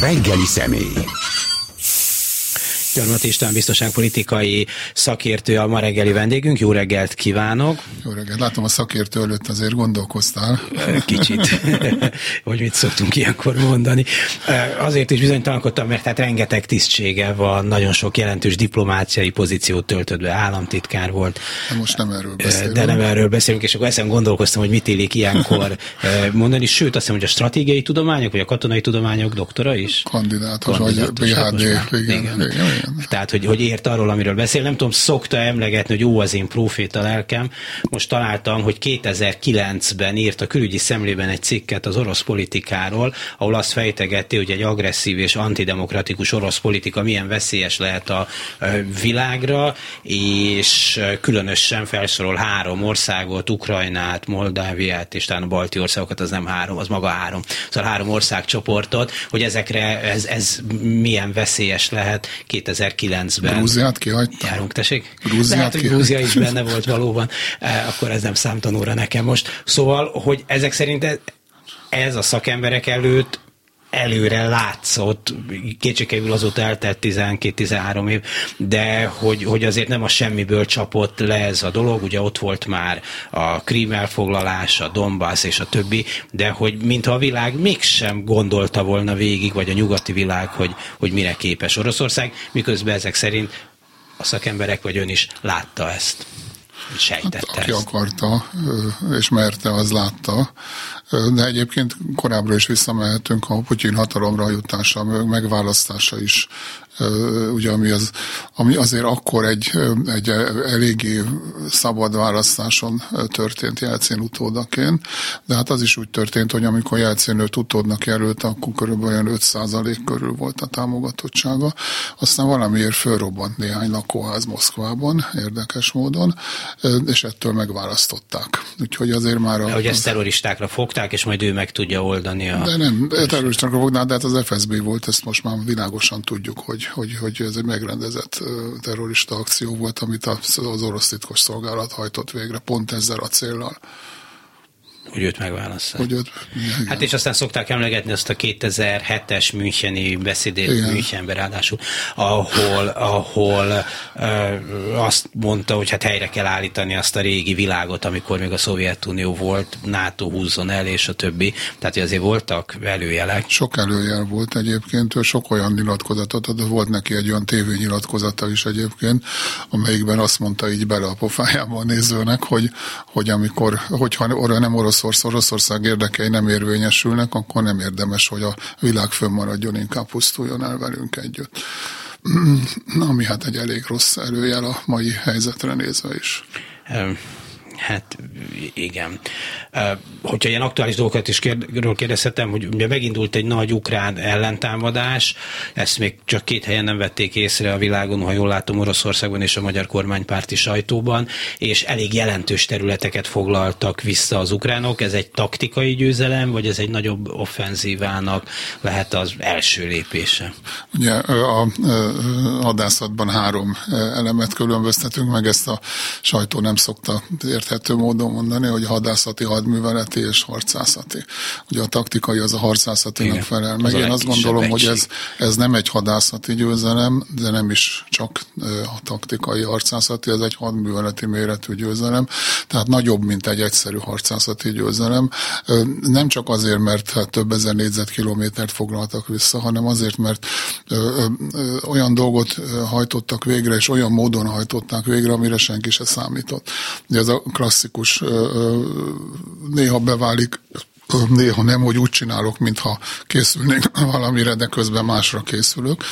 Reggeli személy. Gyarmat István biztonságpolitikai szakértő a ma reggeli vendégünk. Jó reggelt kívánok! Jó reggelt! Látom a szakértő előtt azért gondolkoztál. Kicsit, hogy mit szoktunk ilyenkor mondani. Azért is bizonytalankodtam, mert hát rengeteg tisztsége van, nagyon sok jelentős diplomáciai pozíciót töltött be, államtitkár volt. De most nem erről beszélünk. De nem erről beszélünk, és akkor ezen gondolkoztam, hogy mit illik ilyenkor mondani. Sőt, azt hiszem, hogy a stratégiai tudományok, vagy a katonai tudományok doktora is? Kandidátos, Kandidátus vagy PHD. Igen, igen, igen. Igen. Tehát, hogy, hogy ért arról, amiről beszél. Nem tudom, szokta emlegetni, hogy jó az én proféta lelkem. Most találtam, hogy 2009-ben írt a külügyi szemlében egy cikket az orosz politikáról, ahol azt fejtegeti, hogy egy agresszív és antidemokratikus orosz politika milyen veszélyes lehet a világra, és különösen felsorol három országot, Ukrajnát, Moldáviát, és talán a balti országokat, az nem három, az maga három. Szóval három országcsoportot, hogy ezekre ez, ez milyen veszélyes lehet 2000 2009-ben. Grúziát kihagyta? Járunk, tessék? Grúziát hát, hogy Grúzia is benne volt valóban, e, akkor ez nem számtanúra nekem most. Szóval, hogy ezek szerint ez a szakemberek előtt előre látszott, kétségkívül azóta eltelt 12-13 év, de hogy, hogy azért nem a semmiből csapott le ez a dolog, ugye ott volt már a Krím elfoglalás, a Donbass és a többi, de hogy mintha a világ mégsem gondolta volna végig, vagy a nyugati világ, hogy, hogy mire képes Oroszország, miközben ezek szerint a szakemberek vagy ön is látta ezt sejtette hát, aki ezt. akarta és merte, az látta. De egyébként korábbra is visszamehetünk a Putyin hatalomra jutása, megválasztása is ugye ami, az, ami azért akkor egy, egy eléggé szabad választáson történt Jelcén utódaként, de hát az is úgy történt, hogy amikor Jelcén őt utódnak jelölt, akkor körülbelül 5% körül volt a támogatottsága. Aztán valamiért fölrobbant néhány lakóház Moszkvában, érdekes módon, és ettől megválasztották. Úgyhogy azért már... A, de, hogy ezt terroristákra fogták, és majd ő meg tudja oldani a... De nem, terroristákra fognak, de hát az FSB volt, ezt most már világosan tudjuk, hogy hogy, hogy ez egy megrendezett terrorista akció volt, amit az orosz titkos szolgálat hajtott végre, pont ezzel a céllal. Hogy őt megválasszák. Hogy őt, igen. Hát és aztán szokták emlegetni azt a 2007-es Müncheni beszédét Münchenbe ráadásul, ahol, ahol ö, azt mondta, hogy hát helyre kell állítani azt a régi világot, amikor még a Szovjetunió volt, NATO húzzon el, és a többi. Tehát, hogy azért voltak előjelek. Sok előjel volt egyébként, sok olyan nyilatkozatot, de volt neki egy olyan tévőnyilatkozata is egyébként, amelyikben azt mondta így bele a pofájába a nézőnek, hogy, hogy amikor, hogyha nem orosz Oroszország, Oroszország érdekei nem érvényesülnek, akkor nem érdemes, hogy a világ fönnmaradjon, inkább pusztuljon el velünk együtt. Ami hát egy elég rossz előjel a mai helyzetre nézve is. Hát igen. Hogyha ilyen aktuális dolgokat is kérdről kérdezhetem, hogy ugye megindult egy nagy ukrán ellentámadás, ezt még csak két helyen nem vették észre a világon, ha jól látom, Oroszországban és a magyar kormánypárti sajtóban, és elég jelentős területeket foglaltak vissza az ukránok. Ez egy taktikai győzelem, vagy ez egy nagyobb offenzívának lehet az első lépése? Ugye a hadászatban három elemet különböztetünk, meg ezt a sajtó nem szokta érthető módon mondani, hogy hadászati, hadműveleti és harcászati. Ugye a taktikai az a harcászatinak felel meg. Én azt gondolom, hogy ez, ez nem egy hadászati győzelem, de nem is csak a taktikai harcászati, ez egy hadműveleti méretű győzelem, tehát nagyobb, mint egy egyszerű harcászati győzelem. Nem csak azért, mert hát több ezer négyzetkilométert foglaltak vissza, hanem azért, mert olyan dolgot hajtottak végre, és olyan módon hajtották végre, amire senki se számított. Ugye ez a klasszikus néha beválik néha nem, hogy úgy csinálok, mintha készülnék valamire, de közben másra készülök.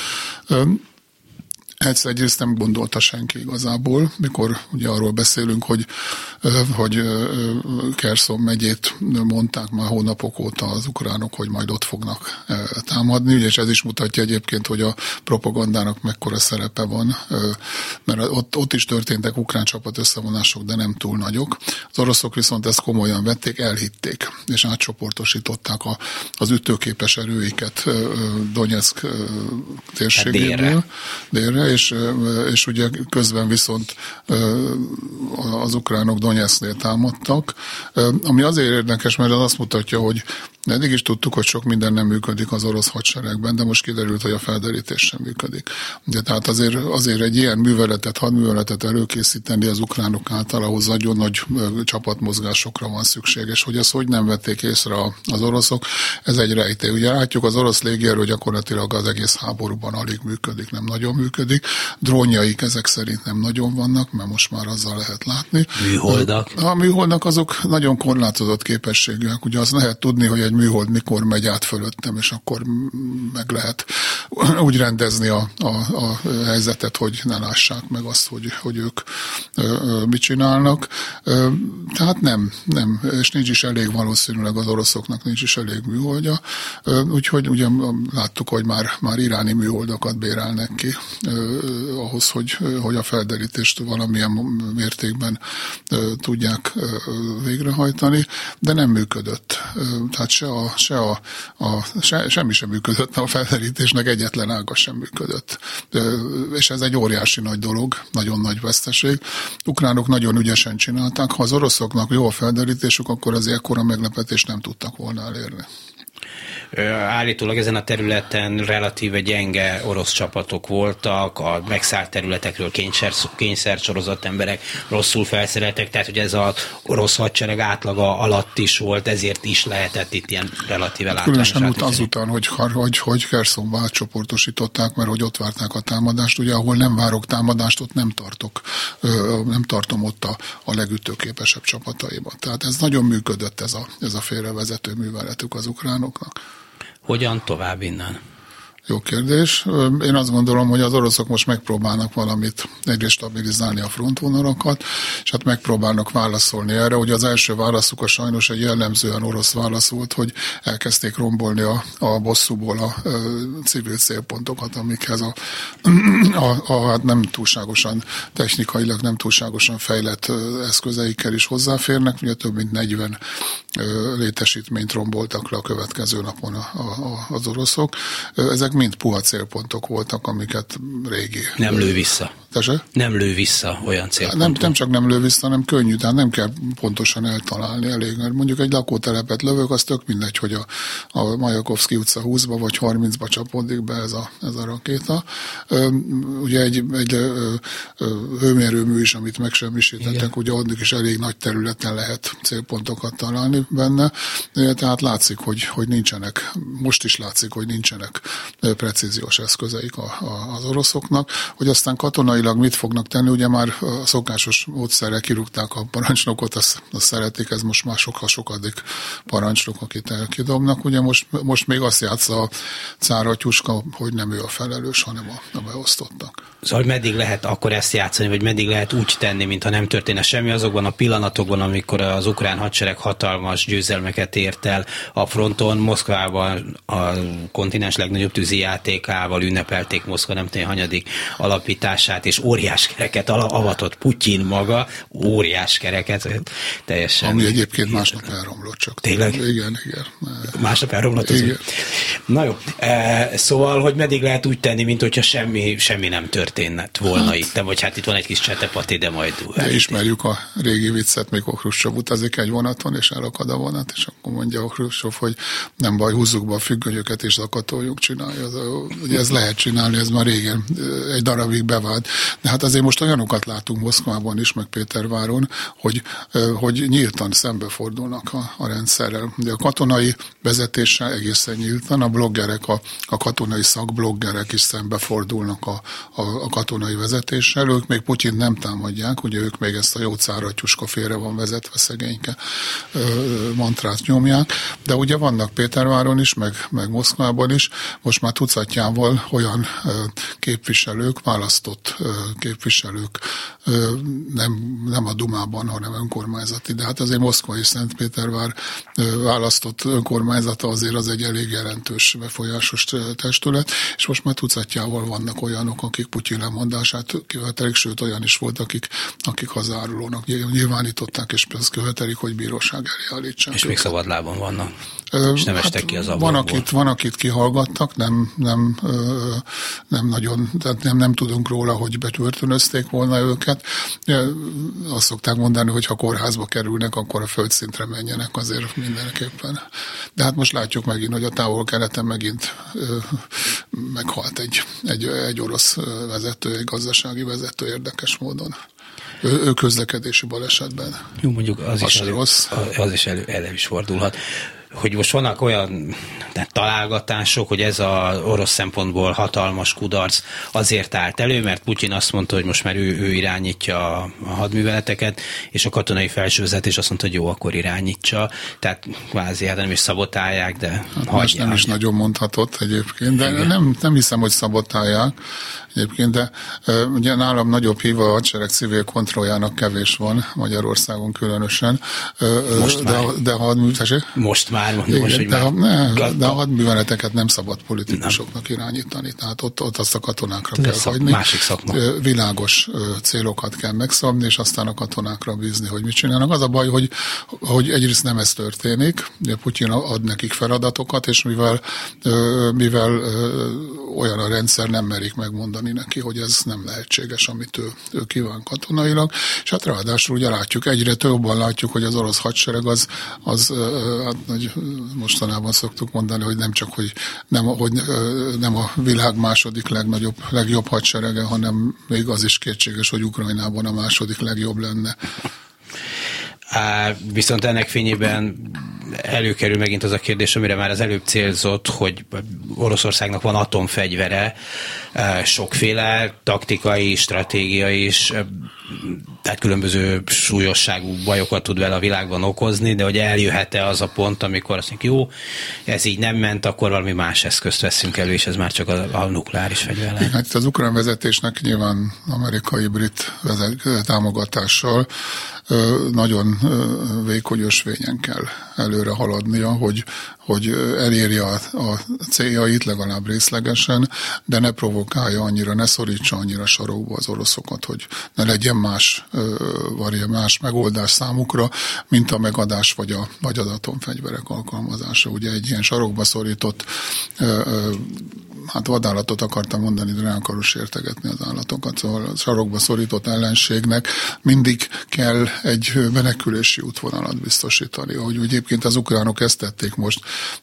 Egyszer egyrészt nem gondolta senki igazából, mikor ugye arról beszélünk, hogy, hogy Kerszon megyét mondták már hónapok óta az ukránok, hogy majd ott fognak támadni, és ez is mutatja egyébként, hogy a propagandának mekkora szerepe van, mert ott, ott is történtek ukrán csapat összevonások, de nem túl nagyok. Az oroszok viszont ezt komolyan vették, elhitték, és átcsoportosították a, az ütőképes erőiket Donetsk térségéből, hát délre. délre és, és ugye közben viszont az ukránok Donetsknél támadtak, ami azért érdekes, mert az azt mutatja, hogy eddig is tudtuk, hogy sok minden nem működik az orosz hadseregben, de most kiderült, hogy a felderítés sem működik. De tehát azért, azért egy ilyen műveletet, hadműveletet előkészíteni az ukránok által, ahhoz nagyon nagy csapatmozgásokra van szükséges. Hogy ezt hogy nem vették észre az oroszok, ez egy rejtély. Ugye látjuk az orosz légierő gyakorlatilag az egész háborúban alig működik, nem nagyon működik. Drónjaik ezek szerint nem nagyon vannak, mert most már azzal lehet látni. Műholdak? A műholdak azok nagyon korlátozott képességűek. Ugye azt lehet tudni, hogy egy műhold mikor megy át fölöttem, és akkor meg lehet úgy rendezni a, a, a helyzetet, hogy ne lássák meg azt, hogy, hogy ők mit csinálnak. Tehát nem, nem, és nincs is elég valószínűleg az oroszoknak nincs is elég műholdja. Úgyhogy ugye láttuk, hogy már, már iráni műholdakat bérelnek ki ahhoz, hogy, hogy a felderítést valamilyen mértékben tudják végrehajtani, de nem működött. Tehát se a, se a, a se, semmi sem működött, a felderítésnek egyetlen ága sem működött. És ez egy óriási nagy dolog, nagyon nagy veszteség. Ukránok nagyon ügyesen csinálták, ha az oroszoknak jó a felderítésük, akkor az ekkora meglepetést nem tudtak volna elérni. Állítólag ezen a területen relatíve gyenge orosz csapatok voltak, a megszállt területekről kényszer, kényszer sorozott emberek rosszul felszereltek, tehát hogy ez az orosz hadsereg átlaga alatt is volt, ezért is lehetett itt ilyen relatíve hát Különösen út azután, hogy, hogy, hogy Kerszonba átcsoportosították, mert hogy ott várták a támadást, ugye ahol nem várok támadást, ott nem tartok, nem tartom ott a, a legütőképesebb csapataiban. Tehát ez nagyon működött ez a, ez a félrevezető műveletük az ukránoknak. Hogyan tovább innen? Jó kérdés. Én azt gondolom, hogy az oroszok most megpróbálnak valamit egyrészt stabilizálni a frontvonalakat, és hát megpróbálnak válaszolni erre. Ugye az első válaszuk a sajnos egy jellemzően orosz válasz volt, hogy elkezdték rombolni a, a bosszúból a, a civil célpontokat, amikhez a, a, a hát nem túlságosan, technikailag nem túlságosan fejlett eszközeikkel is hozzáférnek. Ugye több mint 40 létesítményt romboltak le a következő napon a, a, az oroszok. Ezek mind puha célpontok voltak, amiket régi. Nem lő vissza. Tese? Nem lő vissza olyan célpontok. Nem, nem csak nem lő vissza, hanem könnyű, tehát nem kell pontosan eltalálni elég. Mert mondjuk egy lakótelepet lövök, az tök mindegy, hogy a, a Majakovszki utca 20-ba vagy 30-ba csapódik be ez a, ez a rakéta. Ugye egy, egy hőmérőmű is, amit megsemmisítettek, ugye addig is elég nagy területen lehet célpontokat találni benne, tehát látszik, hogy, hogy nincsenek, most is látszik, hogy nincsenek precíziós eszközeik az oroszoknak, hogy aztán katonailag mit fognak tenni, ugye már a szokásos módszerrel kirúgták a parancsnokot, azt, azt szeretik, ez most már sokkal sokadik parancsnok, akit elkidobnak, ugye most, most még azt játsza a cáratyuska, hogy nem ő a felelős, hanem a, a beosztottak. Szóval meddig lehet akkor ezt játszani, vagy meddig lehet úgy tenni, mintha nem történne semmi azokban a pillanatokban, amikor az ukrán hadsereg hatalmas győzelmeket ért el a fronton, Moszkvában a kontinens legnagyobb tűzi játékával ünnepelték Moszkva nem tudom, hanyadik alapítását, és óriás kereket avatott Putyin maga, óriás kereket, teljesen. Ami egyébként másnap elromlott csak. Tényleg? Igen, igen. Másnap elromlott az igen. Na jó, e, szóval, hogy meddig lehet úgy tenni, mint hogyha semmi, semmi nem történt volna hát, itt, vagy hát itt van egy kis csetepati, de majd... De ismerjük a régi viccet, mikor Khrushchev utazik egy vonaton, és elakad a vonat, és akkor mondja a Khrushchev, hogy nem baj, húzzuk be a függönyöket, és zakatoljuk, csinálja. Ugye ez lehet csinálni, ez már régen egy darabig bevált. De hát azért most olyanokat látunk Moszkvában is, meg Péterváron, hogy, hogy nyíltan szembefordulnak a, a rendszerrel. Ugye a katonai vezetéssel egészen nyíltan, a bloggerek, a, a katonai szakbloggerek is szembefordulnak a, a, a katonai vezetéssel. Ők még Putyin nem támadják, ugye ők még ezt a jó cáratyuska félre van vezetve szegényke mantrát nyomják, de ugye vannak Péterváron is, meg, meg Moszkvában is, most már tucatjával olyan képviselők, választott képviselők, nem, nem a Dumában, hanem önkormányzati, de hát azért Moszkva és Szentpétervár választott önkormányzata azért az egy elég jelentős befolyásos testület, és most már tucatjával vannak olyanok, akik Putyin lemondását követelik, sőt olyan is volt, akik, akik hazárulónak nyilvánították, és ezt követelik, hogy bíróság elé állítsák. És még szabadlában vannak. És nem hát ki az van akit, van, akit kihallgattak, nem, nem, nem nagyon, tehát nem, nem tudunk róla, hogy bebörtönözték volna őket. Azt szokták mondani, hogy ha kórházba kerülnek, akkor a földszintre menjenek azért mindenképpen. De hát most látjuk megint, hogy a távol-keleten megint meghalt egy, egy, egy orosz vezető, egy gazdasági vezető érdekes módon ő közlekedési balesetben. Jó, mondjuk az, az is, elő, rossz. az is elő, elő is fordulhat hogy most vannak olyan találgatások, hogy ez az orosz szempontból hatalmas kudarc azért állt elő, mert Putyin azt mondta, hogy most már ő, ő irányítja a hadműveleteket, és a katonai felsővezetés azt mondta, hogy jó, akkor irányítsa. Tehát kvázi hát nem is szabotálják, de hát hagyják. Nem is nagyon mondhatott egyébként, de nem, nem hiszem, hogy szabotálják egyébként, de ugye nálam nagyobb híva a hadsereg civil kontrolljának kevés van Magyarországon különösen. Most de, már. de hadműveletesek? Most már, most, hogy de, már... ne, de a hadműveleteket nem szabad politikusoknak nem. irányítani, tehát ott, ott azt a katonákra de kell szak, hagyni. Másik szakma. Világos célokat kell megszabni, és aztán a katonákra bízni, hogy mit csinálnak. Az a baj, hogy, hogy egyrészt nem ez történik, Putyin ad nekik feladatokat, és mivel, mivel olyan a rendszer, nem merik megmondani neki, hogy ez nem lehetséges, amit ő, ő kíván katonailag. És hát ráadásul ugye látjuk, egyre többen látjuk, hogy az orosz hadsereg az, az hát, hogy mostanában szoktuk mondani, hogy nem csak, hogy nem, hogy nem a világ második legnagyobb, legjobb hadserege, hanem még az is kétséges, hogy Ukrajnában a második legjobb lenne. Viszont ennek fényében előkerül megint az a kérdés, amire már az előbb célzott, hogy Oroszországnak van atomfegyvere, sokféle taktikai, stratégiai is, tehát különböző súlyosságú bajokat tud vele a világban okozni, de hogy eljöhet-e az a pont, amikor azt mondjuk, jó, ez így nem ment, akkor valami más eszközt veszünk elő, és ez már csak a, a nukleáris fegyver lehet. Hát az ukrán vezetésnek nyilván amerikai-brit támogatással nagyon vékony ösvényen kell előre haladnia, hogy, hogy elérje a, a céljait legalább részlegesen, de ne provokálja annyira, ne szorítsa annyira sarokba az oroszokat, hogy ne legyen más, vagy más megoldás számukra, mint a megadás vagy, a, vagy az atomfegyverek alkalmazása. Ugye egy ilyen sarokba szorított hát vadállatot akartam mondani, de nem akarom sértegetni az állatokat, szóval a sarokba szorított ellenségnek mindig kell egy menekülési útvonalat biztosítani. Ahogy egyébként az ukránok ezt tették most,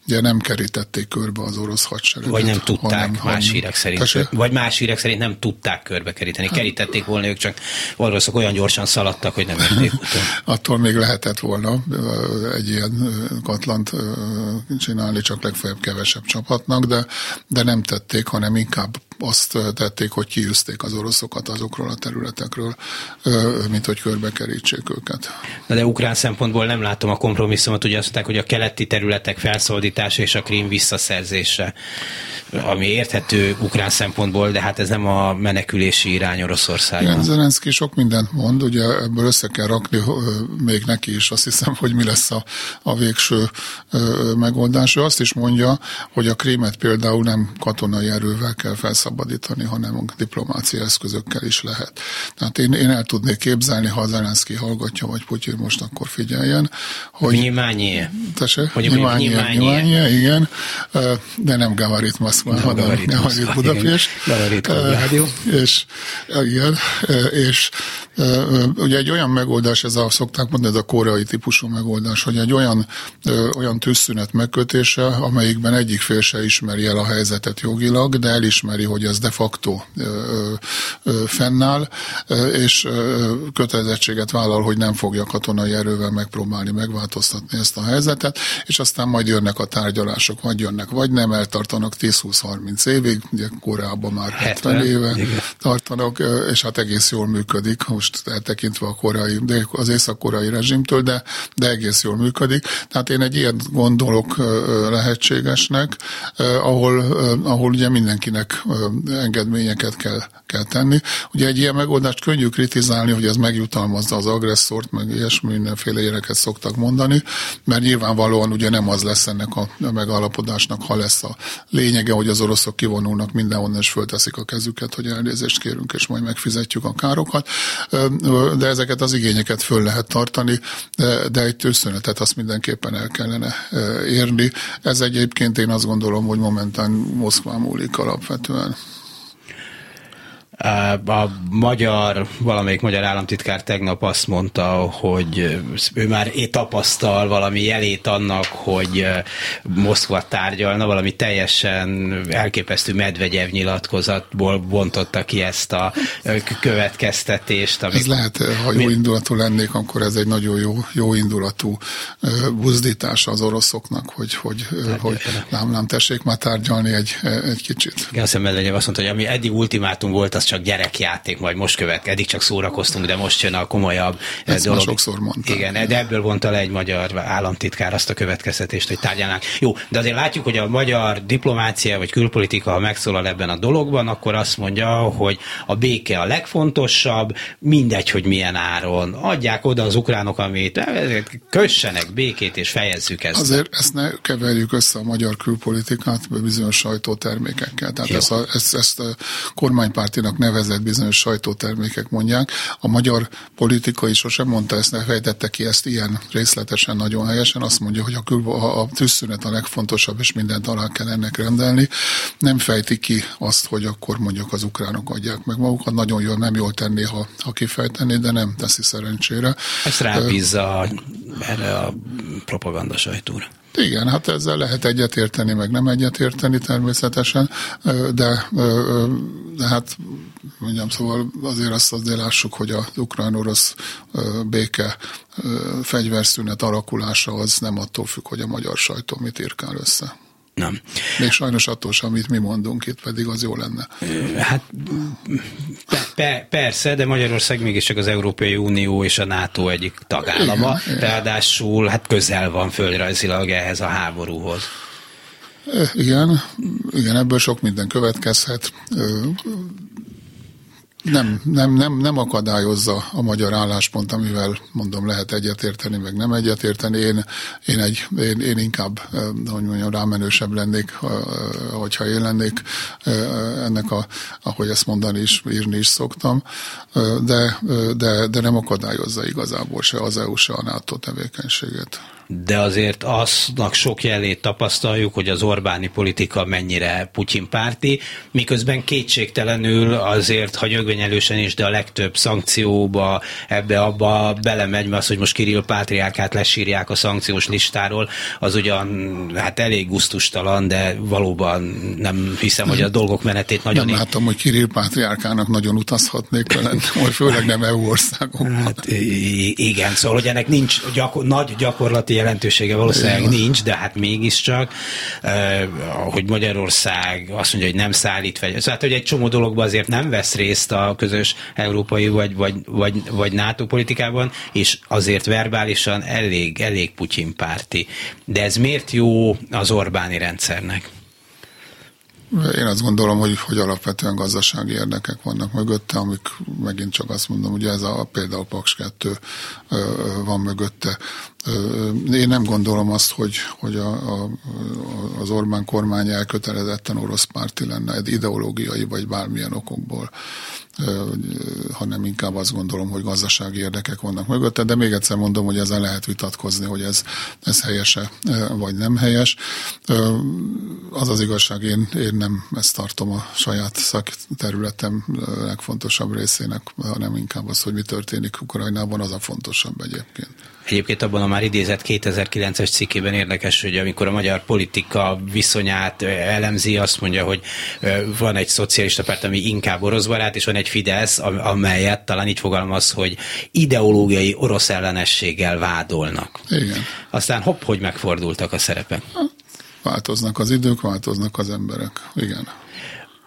ugye nem kerítették körbe az orosz hadsereget. Vagy nem tudták hanem, más hanem, hírek szerint. Tesse? Vagy más hírek szerint nem tudták körbe keríteni. Hát, Kerítették volna ők, csak oroszok olyan gyorsan szaladtak, hogy nem érték Attól még lehetett volna egy ilyen katlant csinálni, csak legfeljebb kevesebb csapatnak, de, de nem tették, hanem inkább azt tették, hogy kiűzték az oroszokat azokról a területekről, mint hogy körbekerítsék őket. Na de ukrán szempontból nem látom a kompromisszumot, ugye azt mondták, hogy a keleti területek felszóldítása és a krím visszaszerzése, ami érthető ukrán szempontból, de hát ez nem a menekülési irány Oroszországban. Igen, Zelenszky sok mindent mond, ugye ebből össze kell rakni még neki is, azt hiszem, hogy mi lesz a, a végső megoldás. Ő azt is mondja, hogy a krímet például nem katonai erővel kell felszabadítani, felszabadítani, hanem diplomácia eszközökkel is lehet. Tehát én, én el tudnék képzelni, ha Zelenszky hallgatja, vagy Putyin most akkor figyeljen, hogy... Nyilvánnyé. Tese? Nyilvánnyé, igen. De nem Gavarit Moszkva, hanem Gavarit Budapest. Gavarit Rádió. És, igen, és ugye egy olyan megoldás, ez a, szokták mondani, ez a koreai típusú megoldás, hogy egy olyan, olyan tűzszünet megkötése, amelyikben egyik fél se ismeri el a helyzetet jogilag, de elismeri, hogy ez de facto fennáll, és kötelezettséget vállal, hogy nem fogja katonai erővel megpróbálni megváltoztatni ezt a helyzetet, és aztán majd jönnek a tárgyalások, vagy jönnek, vagy nem, eltartanak 10-20-30 évig, ugye Koreában már 70, 70 éve igen. tartanak, és hát egész jól működik, most eltekintve a korai, de az észak-korai rezsimtől, de, de egész jól működik. Tehát én egy ilyen gondolok lehetségesnek, ahol, ahol ugye mindenkinek engedményeket kell, kell tenni. Ugye egy ilyen megoldást könnyű kritizálni, hogy ez megjutalmazza az agresszort, meg ilyesmi mindenféle éreket szoktak mondani, mert nyilvánvalóan ugye nem az lesz ennek a megállapodásnak, ha lesz a lényege, hogy az oroszok kivonulnak mindenhonnan és fölteszik a kezüket, hogy elnézést kérünk, és majd megfizetjük a károkat, de ezeket az igényeket föl lehet tartani, de egy tőszönetet azt mindenképpen el kellene érni. Ez egyébként én azt gondolom, hogy momentán Moszkván múlik alapvetően. A magyar, valamelyik magyar államtitkár tegnap azt mondta, hogy ő már tapasztal valami jelét annak, hogy Moszkva tárgyalna, valami teljesen elképesztő Medvegyev nyilatkozatból bontotta ki ezt a következtetést. Amit... Ez lehet, ha jó indulatú lennék, akkor ez egy nagyon jó, jó indulatú buzdítás az oroszoknak, hogy, hogy, hogy nem, nem tessék már tárgyalni egy, egy kicsit. Igen, azt Medvegyev azt mondta, hogy ami eddig ultimátum volt, az csak gyerekjáték, majd most követ, eddig csak szórakoztunk, de most jön a komolyabb Ezt dolog. sokszor mondtam. Igen, de ebből vonta le egy magyar államtitkár azt a következtetést, hogy tárgyalnánk. Jó, de azért látjuk, hogy a magyar diplomácia vagy külpolitika, ha megszólal ebben a dologban, akkor azt mondja, hogy a béke a legfontosabb, mindegy, hogy milyen áron. Adják oda az ukránok, amit kössenek békét, és fejezzük ezt. Azért ezt ne keverjük össze a magyar külpolitikát bizonyos sajtótermékekkel. Tehát ezt, a, ezt, ezt a kormánypártinak nevezett bizonyos sajtótermékek mondják. A magyar politika is sosem mondta ezt, ne fejtette ki ezt ilyen részletesen, nagyon helyesen. Azt mondja, hogy a, kül, a, a tűzszünet a legfontosabb, és mindent alá kell ennek rendelni. Nem fejti ki azt, hogy akkor mondjuk az ukránok adják meg magukat. Nagyon jól, nem jól tenni, ha, ha kifejteni, de nem teszi szerencsére. Ezt rábízza erre a propaganda sajtóra. Igen, hát ezzel lehet egyetérteni, meg nem egyetérteni természetesen, de, de hát mondjam, szóval azért azt azért lássuk, hogy az ukrán-orosz béke fegyverszünet alakulása az nem attól függ, hogy a magyar sajtó mit írkál össze. Nem. Még sajnos attól sem, amit mi mondunk itt, pedig az jó lenne. Hát pe, persze, de Magyarország mégiscsak az Európai Unió és a NATO egyik tagállama, igen, ráadásul hát közel van földrajzilag ehhez a háborúhoz. Igen, igen, ebből sok minden következhet nem, nem, nem, nem akadályozza a magyar álláspont, amivel mondom lehet egyetérteni, meg nem egyetérteni. Én, én, egy, én, én inkább, eh, hogy mondjam, rámenősebb lennék, eh, hogyha én lennék eh, ennek, a, ahogy ezt mondani is, írni is szoktam, de, de, de nem akadályozza igazából se az EU, se a NATO tevékenységét de azért aznak sok jelét tapasztaljuk, hogy az Orbáni politika mennyire Putyin párti, miközben kétségtelenül azért, ha nyögvenyelősen is, de a legtöbb szankcióba, ebbe abba belemegy, mert az, hogy most Kirill Pátriákát lesírják a szankciós listáról, az ugyan hát elég guztustalan, de valóban nem hiszem, hogy a dolgok menetét nagyon... Nem látom, hogy Kirill Pátriákának nagyon utazhatnék vele, főleg nem EU országokban. Hát, igen, szóval, hogy ennek nincs gyakor- nagy gyakorlati jelentősége valószínűleg nincs, de hát mégiscsak, hogy Magyarország azt mondja, hogy nem szállít fel. Szóval, hát, hogy egy csomó dologban azért nem vesz részt a közös európai vagy, vagy, vagy, vagy NATO politikában, és azért verbálisan elég, elég Putyin párti. De ez miért jó az Orbáni rendszernek? Én azt gondolom, hogy, hogy alapvetően gazdasági érdekek vannak mögötte, amik megint csak azt mondom, hogy ez a például Paks 2 van mögötte. Én nem gondolom azt, hogy, hogy a, a, az Orbán kormány elkötelezetten orosz párti lenne, ideológiai vagy bármilyen okokból hanem inkább azt gondolom, hogy gazdasági érdekek vannak mögötte, de még egyszer mondom, hogy ezzel lehet vitatkozni, hogy ez, ez helyese vagy nem helyes. Az az igazság, én, én nem ezt tartom a saját szakterületem legfontosabb részének, hanem inkább az, hogy mi történik Ukrajnában, az a fontosabb egyébként. Egyébként abban a már idézett 2009-es cikkében érdekes, hogy amikor a magyar politika viszonyát elemzi, azt mondja, hogy van egy szocialista párt, ami inkább oroszbarát, és van egy Fidesz, amelyet talán így fogalmaz, hogy ideológiai orosz ellenességgel vádolnak. Igen. Aztán hopp, hogy megfordultak a szerepek. Változnak az idők, változnak az emberek. Igen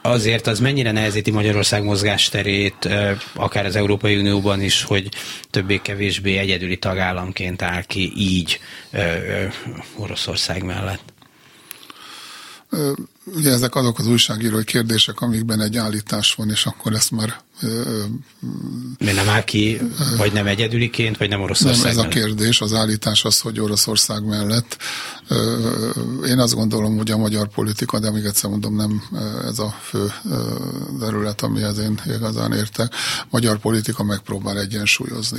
azért az mennyire nehezíti Magyarország mozgásterét, akár az Európai Unióban is, hogy többé-kevésbé egyedüli tagállamként áll ki így Oroszország mellett? Ugye ezek azok az újságírói kérdések, amikben egy állítás van, és akkor ezt már Miért nem áll ki, vagy nem egyedüliként, vagy nem Oroszország Nem, ez mellett? a kérdés, az állítás az, hogy Oroszország mellett. Én azt gondolom, hogy a magyar politika, de még egyszer mondom, nem ez a fő terület, amihez én igazán értek. Magyar politika megpróbál egyensúlyozni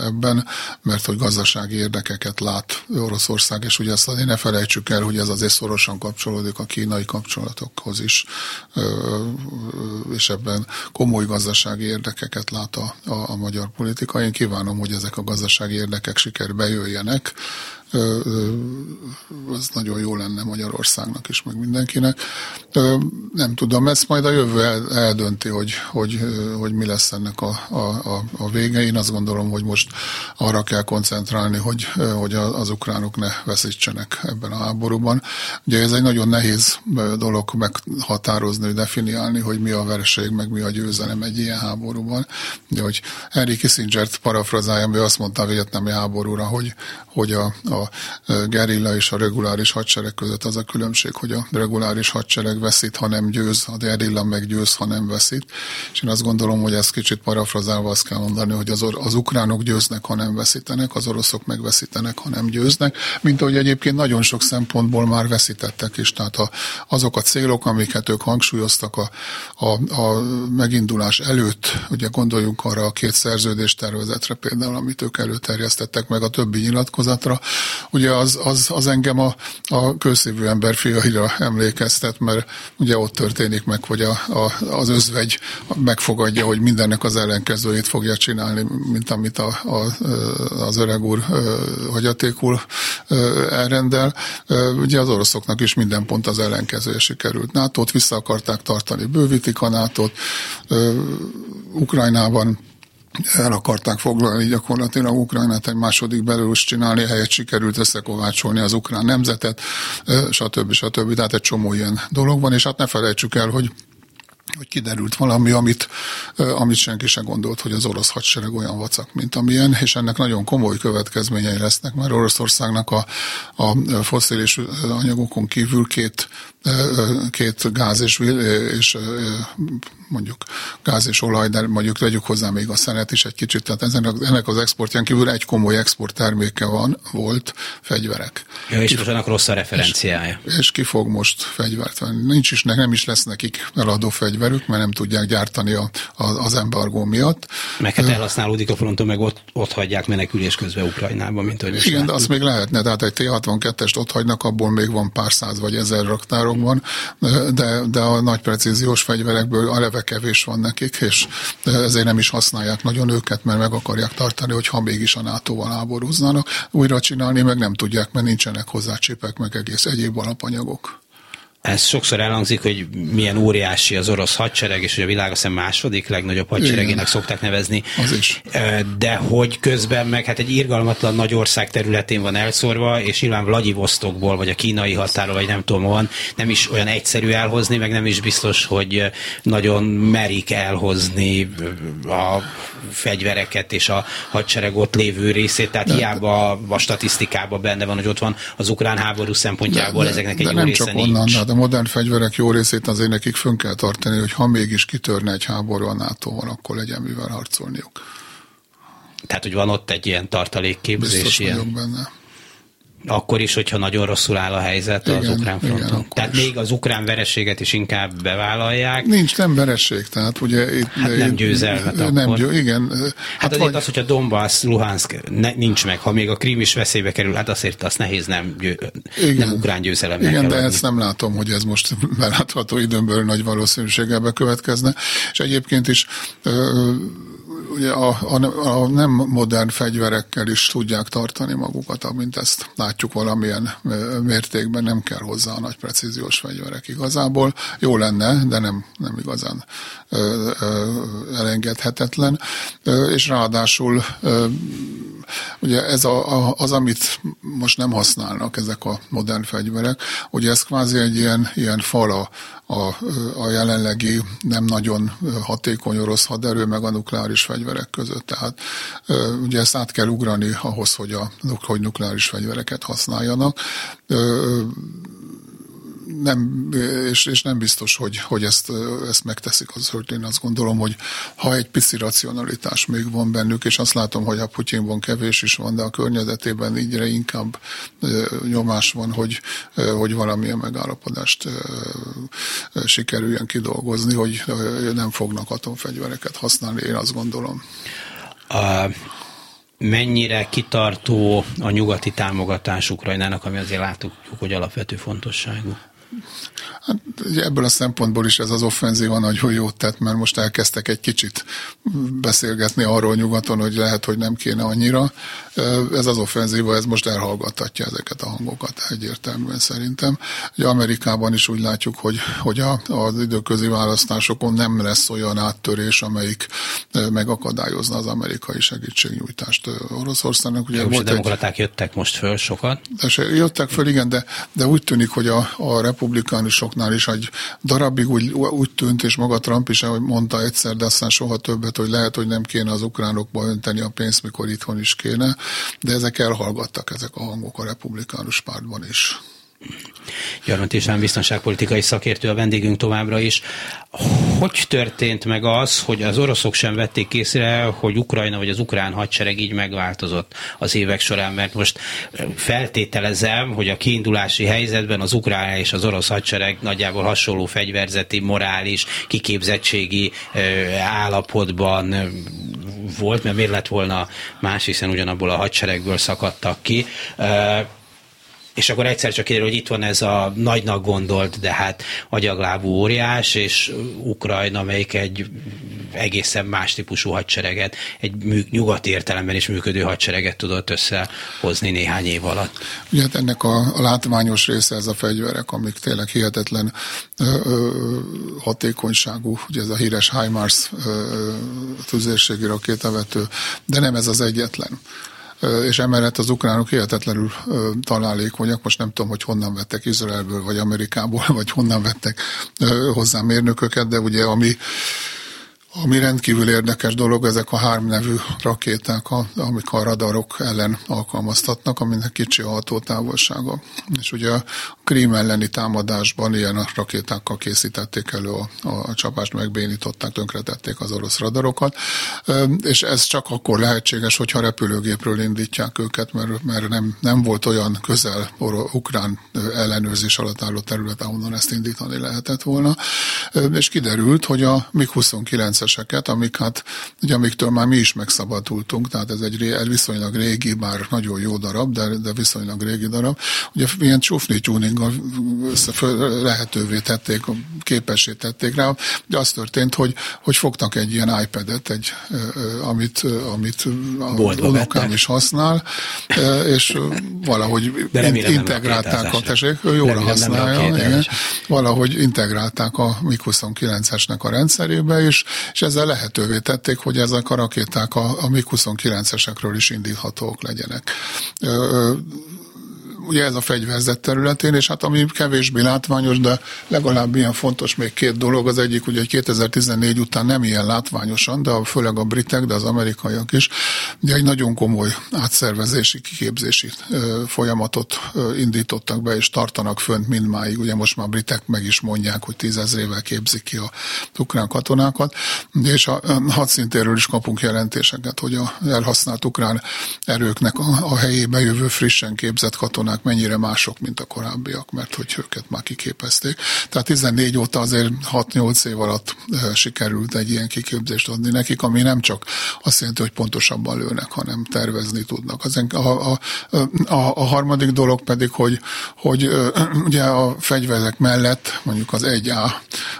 ebben, mert hogy gazdasági érdekeket lát Oroszország, és ugye ezt ne felejtsük el, hogy ez azért szorosan kapcsolódik a kínai kapcsolatokhoz is, és ebben komoly gazdasági érdekeket lát a, a, a magyar politika. Én kívánom, hogy ezek a gazdasági érdekek sikerbe jöjjenek, az nagyon jó lenne Magyarországnak is, meg mindenkinek. Nem tudom, ezt majd a jövő eldönti, hogy, hogy, hogy mi lesz ennek a, a, a vége. Én azt gondolom, hogy most arra kell koncentrálni, hogy, hogy az ukránok ne veszítsenek ebben a háborúban. Ugye ez egy nagyon nehéz dolog meghatározni, definiálni, hogy mi a vereség, meg mi a győzelem egy ilyen háborúban. Ugye, hogy Henry Kissinger-t parafrazáljam, ő azt mondta a vietnami háborúra, hogy, hogy a, a gerilla és a reguláris hadsereg között az a különbség, hogy a reguláris hadsereg veszít, ha nem győz, a gerilla meg győz, ha nem veszít. És én azt gondolom, hogy ezt kicsit parafrazálva azt kell mondani, hogy az, az ukránok győznek, ha nem veszítenek, az oroszok megveszítenek, ha nem győznek, mint ahogy egyébként nagyon sok szempontból már veszítettek is. Tehát a, azok a célok, amiket ők hangsúlyoztak a, a, a megindulás előtt, ugye gondoljunk arra a két szerződés tervezetre például, amit ők előterjesztettek, meg a többi nyilatkozatra, ugye az, az, az engem a, a közszívű ember fiaira emlékeztet, mert ugye ott történik meg, hogy a, a, az özvegy megfogadja, hogy mindennek az ellenkezőjét fogja csinálni, mint amit a, a, az öreg úr hagyatékul elrendel. Ugye az oroszoknak is minden pont az ellenkezője sikerült. NATO-t vissza akarták tartani, bővítik a NATO-t. Ukrajnában el akarták foglalni gyakorlatilag Ukrajnát egy második belős csinálni, helyet sikerült összekovácsolni az ukrán nemzetet, stb. stb. Tehát egy csomó ilyen dolog van, és hát ne felejtsük el, hogy hogy kiderült valami, amit, amit senki sem gondolt, hogy az orosz hadsereg olyan vacak, mint amilyen, és ennek nagyon komoly következményei lesznek, mert Oroszországnak a, a foszilis anyagokon kívül két két gáz és, és mondjuk gáz és olaj, de mondjuk tegyük hozzá még a szenet is egy kicsit, tehát ennek az exportján kívül egy komoly export terméke van, volt fegyverek. Ja, és ki, most annak rossz a referenciája. És, és ki fog most fegyvert venni? Nincs is, nem is lesz nekik eladó fegyverük, mert nem tudják gyártani a, a, az embargó miatt. Meg hát elhasználódik a fronton, meg ott, ott hagyják menekülés közben Ukrajnában, mint hogy Igen, de azt még lehetne, tehát egy T-62-est ott hagynak, abból még van pár száz vagy ezer raktárok, van, de, de a nagy precíziós fegyverekből a leve kevés van nekik, és ezért nem is használják nagyon őket, mert meg akarják tartani, hogy ha mégis a NATO-val háborúznának, újra csinálni meg nem tudják, mert nincsenek hozzá csipek, meg egész egyéb alapanyagok ez sokszor elhangzik, hogy milyen óriási az orosz hadsereg, és hogy a világ azt második legnagyobb hadseregének Igen. szokták nevezni. Az is. De hogy közben meg hát egy irgalmatlan nagy ország területén van elszórva, és nyilván Vladivostokból, vagy a kínai határól, vagy nem tudom van, nem is olyan egyszerű elhozni, meg nem is biztos, hogy nagyon merik elhozni a fegyvereket és a hadsereg ott lévő részét, tehát de, hiába a statisztikában benne van, hogy ott van az ukrán háború szempontjából de, ezeknek egy de jó része nincs. Onnan, a modern fegyverek jó részét azért nekik fönn kell tartani, hogy ha mégis kitörne egy háború a nato akkor legyen mivel harcolniuk. Tehát, hogy van ott egy ilyen tartalékképzés. Biztos ilyen... benne akkor is, hogyha nagyon rosszul áll a helyzet igen, az ukrán fronton. Igen, tehát is. még az ukrán vereséget is inkább bevállalják. Nincs nem vereség, tehát ugye itt... Hát nem győzelmet akkor. Nem győ, igen. Hát, hát azért vagy... az, hogyha Donbass, Luhansk ne, nincs meg, ha még a Krím is veszélybe kerül, hát azért azt nehéz nem, győ, igen, nem ukrán győzelemnek Igen, de adni. ezt nem látom, hogy ez most belátható időmből nagy valószínűséggel bekövetkezne. És egyébként is ö, ugye a, a, a nem modern fegyverekkel is tudják tartani magukat, amint ezt látjuk valamilyen mértékben, nem kell hozzá a nagy precíziós fegyverek igazából. Jó lenne, de nem, nem igazán ö, ö, elengedhetetlen, ö, és ráadásul ö, ugye ez a, a, az, amit most nem használnak ezek a modern fegyverek, ugye ez kvázi egy ilyen, ilyen fala a, a jelenlegi nem nagyon hatékony orosz haderő meg a nukleáris fegyverek között. Tehát ugye ezt át kell ugrani ahhoz, hogy, a, hogy nukleáris fegyvereket használjanak nem, és, és nem biztos, hogy, hogy ezt, ezt megteszik az, hogy én azt gondolom, hogy ha egy pici racionalitás még van bennük, és azt látom, hogy a Putyinban kevés is van, de a környezetében ígyre inkább nyomás van, hogy, hogy valamilyen megállapodást sikerüljön kidolgozni, hogy nem fognak atomfegyvereket használni, én azt gondolom. A mennyire kitartó a nyugati támogatás Ukrajnának, ami azért látjuk, hogy alapvető fontosságú. Hát, ugye ebből a szempontból is ez az offenzíva nagyon jót tett, mert most elkezdtek egy kicsit beszélgetni arról nyugaton, hogy lehet, hogy nem kéne annyira. Ez az offenzíva, ez most elhallgattatja ezeket a hangokat egyértelműen szerintem. Ugye Amerikában is úgy látjuk, hogy, hogy a, az időközi választásokon nem lesz olyan áttörés, amelyik megakadályozna az amerikai segítségnyújtást Oroszországnak. Ugye volt a demokraták egy... jöttek most föl sokat. De jöttek föl, igen, de, de úgy tűnik, hogy a, a republikánusoknál is egy darabig úgy, úgy tűnt, és maga Trump is ahogy mondta egyszer, de aztán soha többet, hogy lehet, hogy nem kéne az ukránokba önteni a pénzt, mikor itthon is kéne, de ezek elhallgattak, ezek a hangok a republikánus pártban is. Gyarmati István biztonságpolitikai szakértő a vendégünk továbbra is. Hogy történt meg az, hogy az oroszok sem vették észre, hogy Ukrajna vagy az ukrán hadsereg így megváltozott az évek során, mert most feltételezem, hogy a kiindulási helyzetben az ukrán és az orosz hadsereg nagyjából hasonló fegyverzeti, morális, kiképzettségi állapotban volt, mert miért lett volna más, hiszen ugyanabból a hadseregből szakadtak ki és akkor egyszer csak kiderül, hogy itt van ez a nagynak gondolt, de hát agyaglábú óriás, és Ukrajna, melyik egy egészen más típusú hadsereget, egy nyugati értelemben is működő hadsereget tudott összehozni néhány év alatt. Ugye hát ennek a, a látványos része ez a fegyverek, amik tényleg hihetetlen ö, ö, hatékonyságú, ugye ez a híres HIMARS tüzérségi rakétavető, de nem ez az egyetlen és emellett az ukránok hihetetlenül találékonyak, most nem tudom, hogy honnan vettek Izraelből, vagy Amerikából, vagy honnan vettek hozzá mérnököket, de ugye ami ami rendkívül érdekes dolog, ezek a HARM nevű rakéták, amik a radarok ellen alkalmaztatnak, aminek kicsi a hatótávolsága. És ugye a Krím elleni támadásban ilyen a rakétákkal készítették elő a, a csapást, megbénították, tönkretették az orosz radarokat, és ez csak akkor lehetséges, hogyha repülőgépről indítják őket, mert, mert nem, nem volt olyan közel ukrán ellenőrzés alatt álló terület, ahonnan ezt indítani lehetett volna. És kiderült, hogy a MiG-29 perceseket, amik hát, ugye amiktől már mi is megszabadultunk, tehát ez egy, egy viszonylag régi, bár nagyon jó darab, de, de viszonylag régi darab. Ugye ilyen csúfni tuninggal lehetővé tették, képessé tették rá, de az történt, hogy, hogy fogtak egy ilyen iPad-et, egy, amit, amit a unokám is használ, és valahogy integrálták a, tessék, ő jól használja, igen, valahogy integrálták a MiG-29-esnek a rendszerébe, és, és ezzel lehetővé tették, hogy ezek a rakéták a, a MiG-29-esekről is indíthatók legyenek ugye ez a fegyverzet területén, és hát ami kevésbé látványos, de legalább ilyen fontos még két dolog. Az egyik, ugye 2014 után nem ilyen látványosan, de főleg a britek, de az amerikaiak is, ugye egy nagyon komoly átszervezési, kiképzési folyamatot indítottak be, és tartanak fönt mindmáig. Ugye most már a britek meg is mondják, hogy tízezrével képzik ki a ukrán katonákat, és a hadszintéről is kapunk jelentéseket, hogy a elhasznált ukrán erőknek a, a helyébe jövő frissen képzett katonák katonák mennyire mások, mint a korábbiak, mert hogy őket már kiképezték. Tehát 14 óta azért 6-8 év alatt sikerült egy ilyen kiképzést adni nekik, ami nem csak azt jelenti, hogy pontosabban lőnek, hanem tervezni tudnak. Az, a, a, a, a harmadik dolog pedig, hogy, hogy ugye a fegyverek mellett, mondjuk az 1A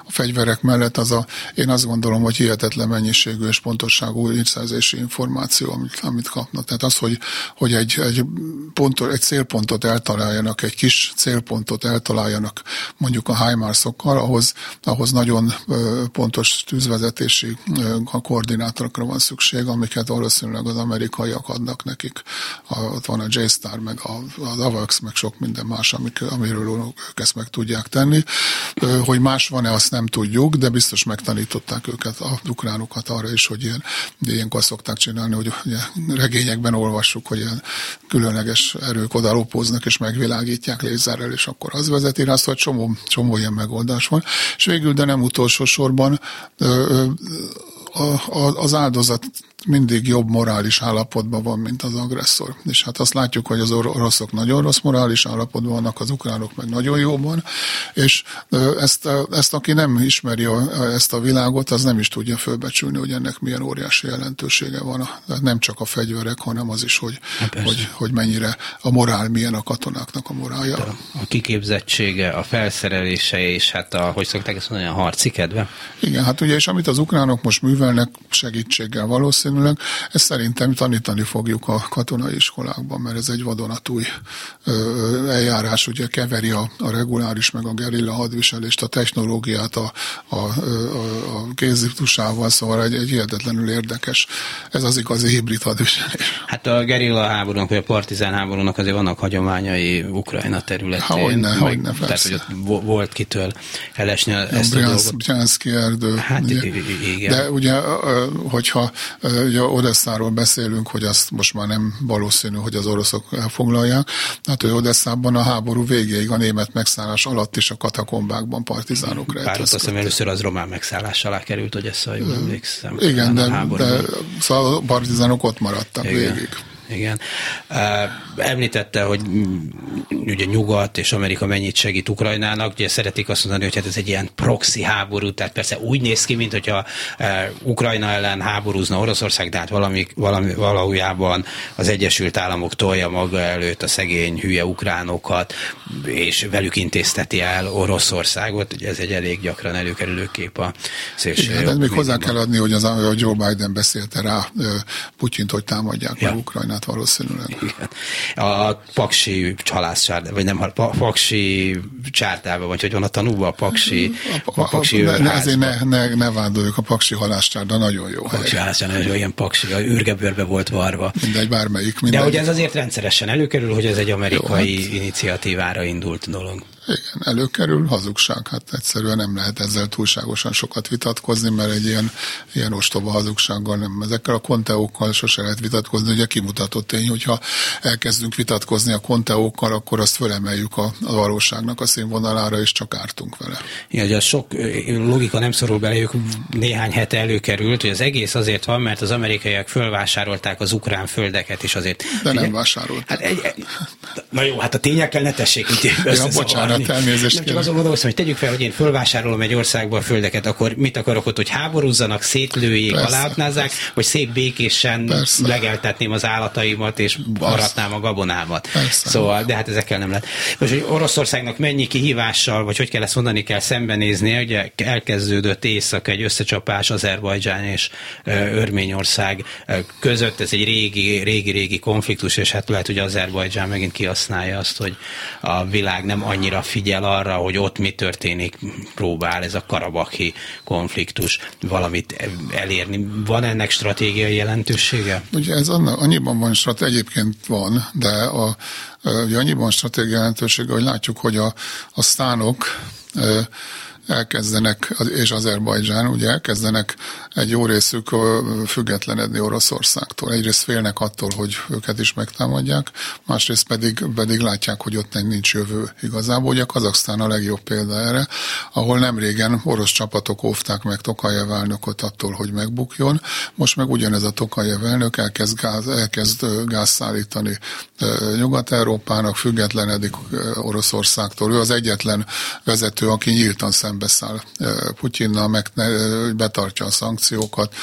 a fegyverek mellett az a, én azt gondolom, hogy hihetetlen mennyiségű és pontosságú írszerzési információ, amit, amit kapnak. Tehát az, hogy, hogy egy, egy, pontos, egy célpontot célpontot eltaláljanak, egy kis célpontot eltaláljanak mondjuk a HIMARS-okkal, ahhoz, ahhoz nagyon pontos tűzvezetési koordinátorokra van szükség, amiket valószínűleg az amerikaiak adnak nekik. Ott van a J-Star, meg az AVAX, meg sok minden más, amik, amiről ők ezt meg tudják tenni. Hogy más van-e, azt nem tudjuk, de biztos megtanították őket, a ukránokat arra is, hogy ilyen, ilyenkor szokták csinálni, hogy ugye regényekben olvassuk, hogy ilyen különleges erők oda beavatkoznak és megvilágítják lézerrel, és akkor az vezeti rá, szóval csomó, csomó ilyen megoldás van. És végül, de nem utolsó sorban a, a, az áldozat mindig jobb morális állapotban van, mint az agresszor. És hát azt látjuk, hogy az oroszok nagyon rossz morális állapotban vannak, az ukránok meg nagyon jóban, és ezt, ezt aki nem ismeri ezt a világot, az nem is tudja fölbecsülni, hogy ennek milyen óriási jelentősége van. Nem csak a fegyverek, hanem az is, hogy, hát hogy, hogy mennyire a morál, milyen a katonáknak a morálja. A, a kiképzettsége, a felszerelése, és hát a, hogy szokták ezt mondani, a harci kedve? Igen, hát ugye, és amit az ukránok most művelnek segítséggel valószínű, valószínűleg. Ezt szerintem tanítani fogjuk a katonai iskolákban, mert ez egy vadonatúj eljárás, ugye keveri a, a reguláris meg a gerilla hadviselést, a technológiát a, a, a, a kéziptusával, szóval egy, egy hihetetlenül érdekes. Ez az igazi hibrid hadviselés. Hát a gerilla háborúnak, vagy a partizán háborúnak azért vannak hagyományai Ukrajna területén. Há, hogyne, meg, hogyne, tehát, hogy ott volt kitől elesni ezt a, a dolgot. Bryanszki erdő. Hát ugye, igen. De ugye, hogyha ugye Odesszáról beszélünk, hogy azt most már nem valószínű, hogy az oroszok elfoglalják. Hát, hogy Odesszában a háború végéig a német megszállás alatt is a katakombákban partizánok Bár azt hiszem először az román megszállás alá került, hogy ezt jól emlékszem. Igen, de, de szóval a partizánok ott maradtak Igen. végig igen. Említette, hogy ugye Nyugat és Amerika mennyit segít Ukrajnának, ugye szeretik azt mondani, hogy hát ez egy ilyen proxy háború, tehát persze úgy néz ki, mint hogyha Ukrajna ellen háborúzna Oroszország, de hát valami, valami, valójában az Egyesült Államok tolja maga előtt a szegény hülye ukránokat, és velük intézteti el Oroszországot, ugye ez egy elég gyakran előkerülő kép a szélső. Igen, még hozzá kell adni, hogy az, hogy Joe Biden beszélte rá Putyint, hogy támadják ja. meg Ukrajnát hát valószínűleg. Igen. A Paksi csalászcsárda, vagy nem, a Paksi csártában, vagy hogy van a tanúban a Paksi, a, a, a Paksi ne, ne, Azért ne, ne, ne vádoljuk, a Paksi halászcsárda nagyon jó. A Paksi halászcsárda nagyon ilyen Paksi, a űrgebőrbe volt varva. Mindegy, bármelyik. Mindegy. De hogy ez azért rendszeresen előkerül, hogy ez egy amerikai jó, hát... iniciatívára indult dolog. Igen, előkerül, hazugság. Hát egyszerűen nem lehet ezzel túlságosan sokat vitatkozni, mert egy ilyen, ilyen ostoba hazugsággal nem. Ezekkel a konteókkal sose lehet vitatkozni. Ugye kimutatott tény, hogyha elkezdünk vitatkozni a konteókkal, akkor azt fölemeljük a, a valóságnak a színvonalára, és csak ártunk vele. Igen, ugye sok logika nem szorul beléjük, néhány hete előkerült, hogy az egész azért van, mert az amerikaiak fölvásárolták az ukrán földeket, és azért... De nem vásárolták. Hát egy, na jó, hát a tényekkel ne tessék itt ja, bocsánat, bocsánat, elnézést Nem csak azon gondolkozom, hogy tegyük fel, hogy én fölvásárolom egy országba a földeket, akkor mit akarok ott, hogy háborúzzanak, szétlőjék, aláaknázzák, vagy szép békésen persze. legeltetném az állataimat, és aratnám a gabonámat. Persze. Szóval, de hát ezekkel nem lehet. Most, hogy Oroszországnak mennyi kihívással, vagy hogy kell ezt mondani, kell szembenézni, ugye elkezdődött éjszak egy összecsapás Azerbajdzsán és Örményország között, ez egy régi, régi, régi konfliktus, és hát lehet, hogy Azerbajdzsán megint kihasználja azt, hogy a világ nem annyira figyel arra, hogy ott mi történik, próbál ez a karabaki konfliktus valamit elérni. Van ennek stratégiai jelentősége? Ugye ez annyiban van, egyébként van, de a, ugye annyiban stratégiai jelentősége, hogy látjuk, hogy a, a sztánok elkezdenek, és Azerbajdzsán ugye elkezdenek egy jó részük függetlenedni Oroszországtól. Egyrészt félnek attól, hogy őket is megtámadják, másrészt pedig, pedig látják, hogy ott nincs jövő igazából. Ugye Kazaksztán a legjobb példa erre, ahol nem régen orosz csapatok óvták meg Tokajev elnököt attól, hogy megbukjon. Most meg ugyanez a Tokajev elnök elkezd, gáz, elkezd gáz szállítani Nyugat-Európának, függetlenedik Oroszországtól. Ő az egyetlen vezető, aki nyíltan szembeszáll Putyinnal, meg betartja a szankciókat.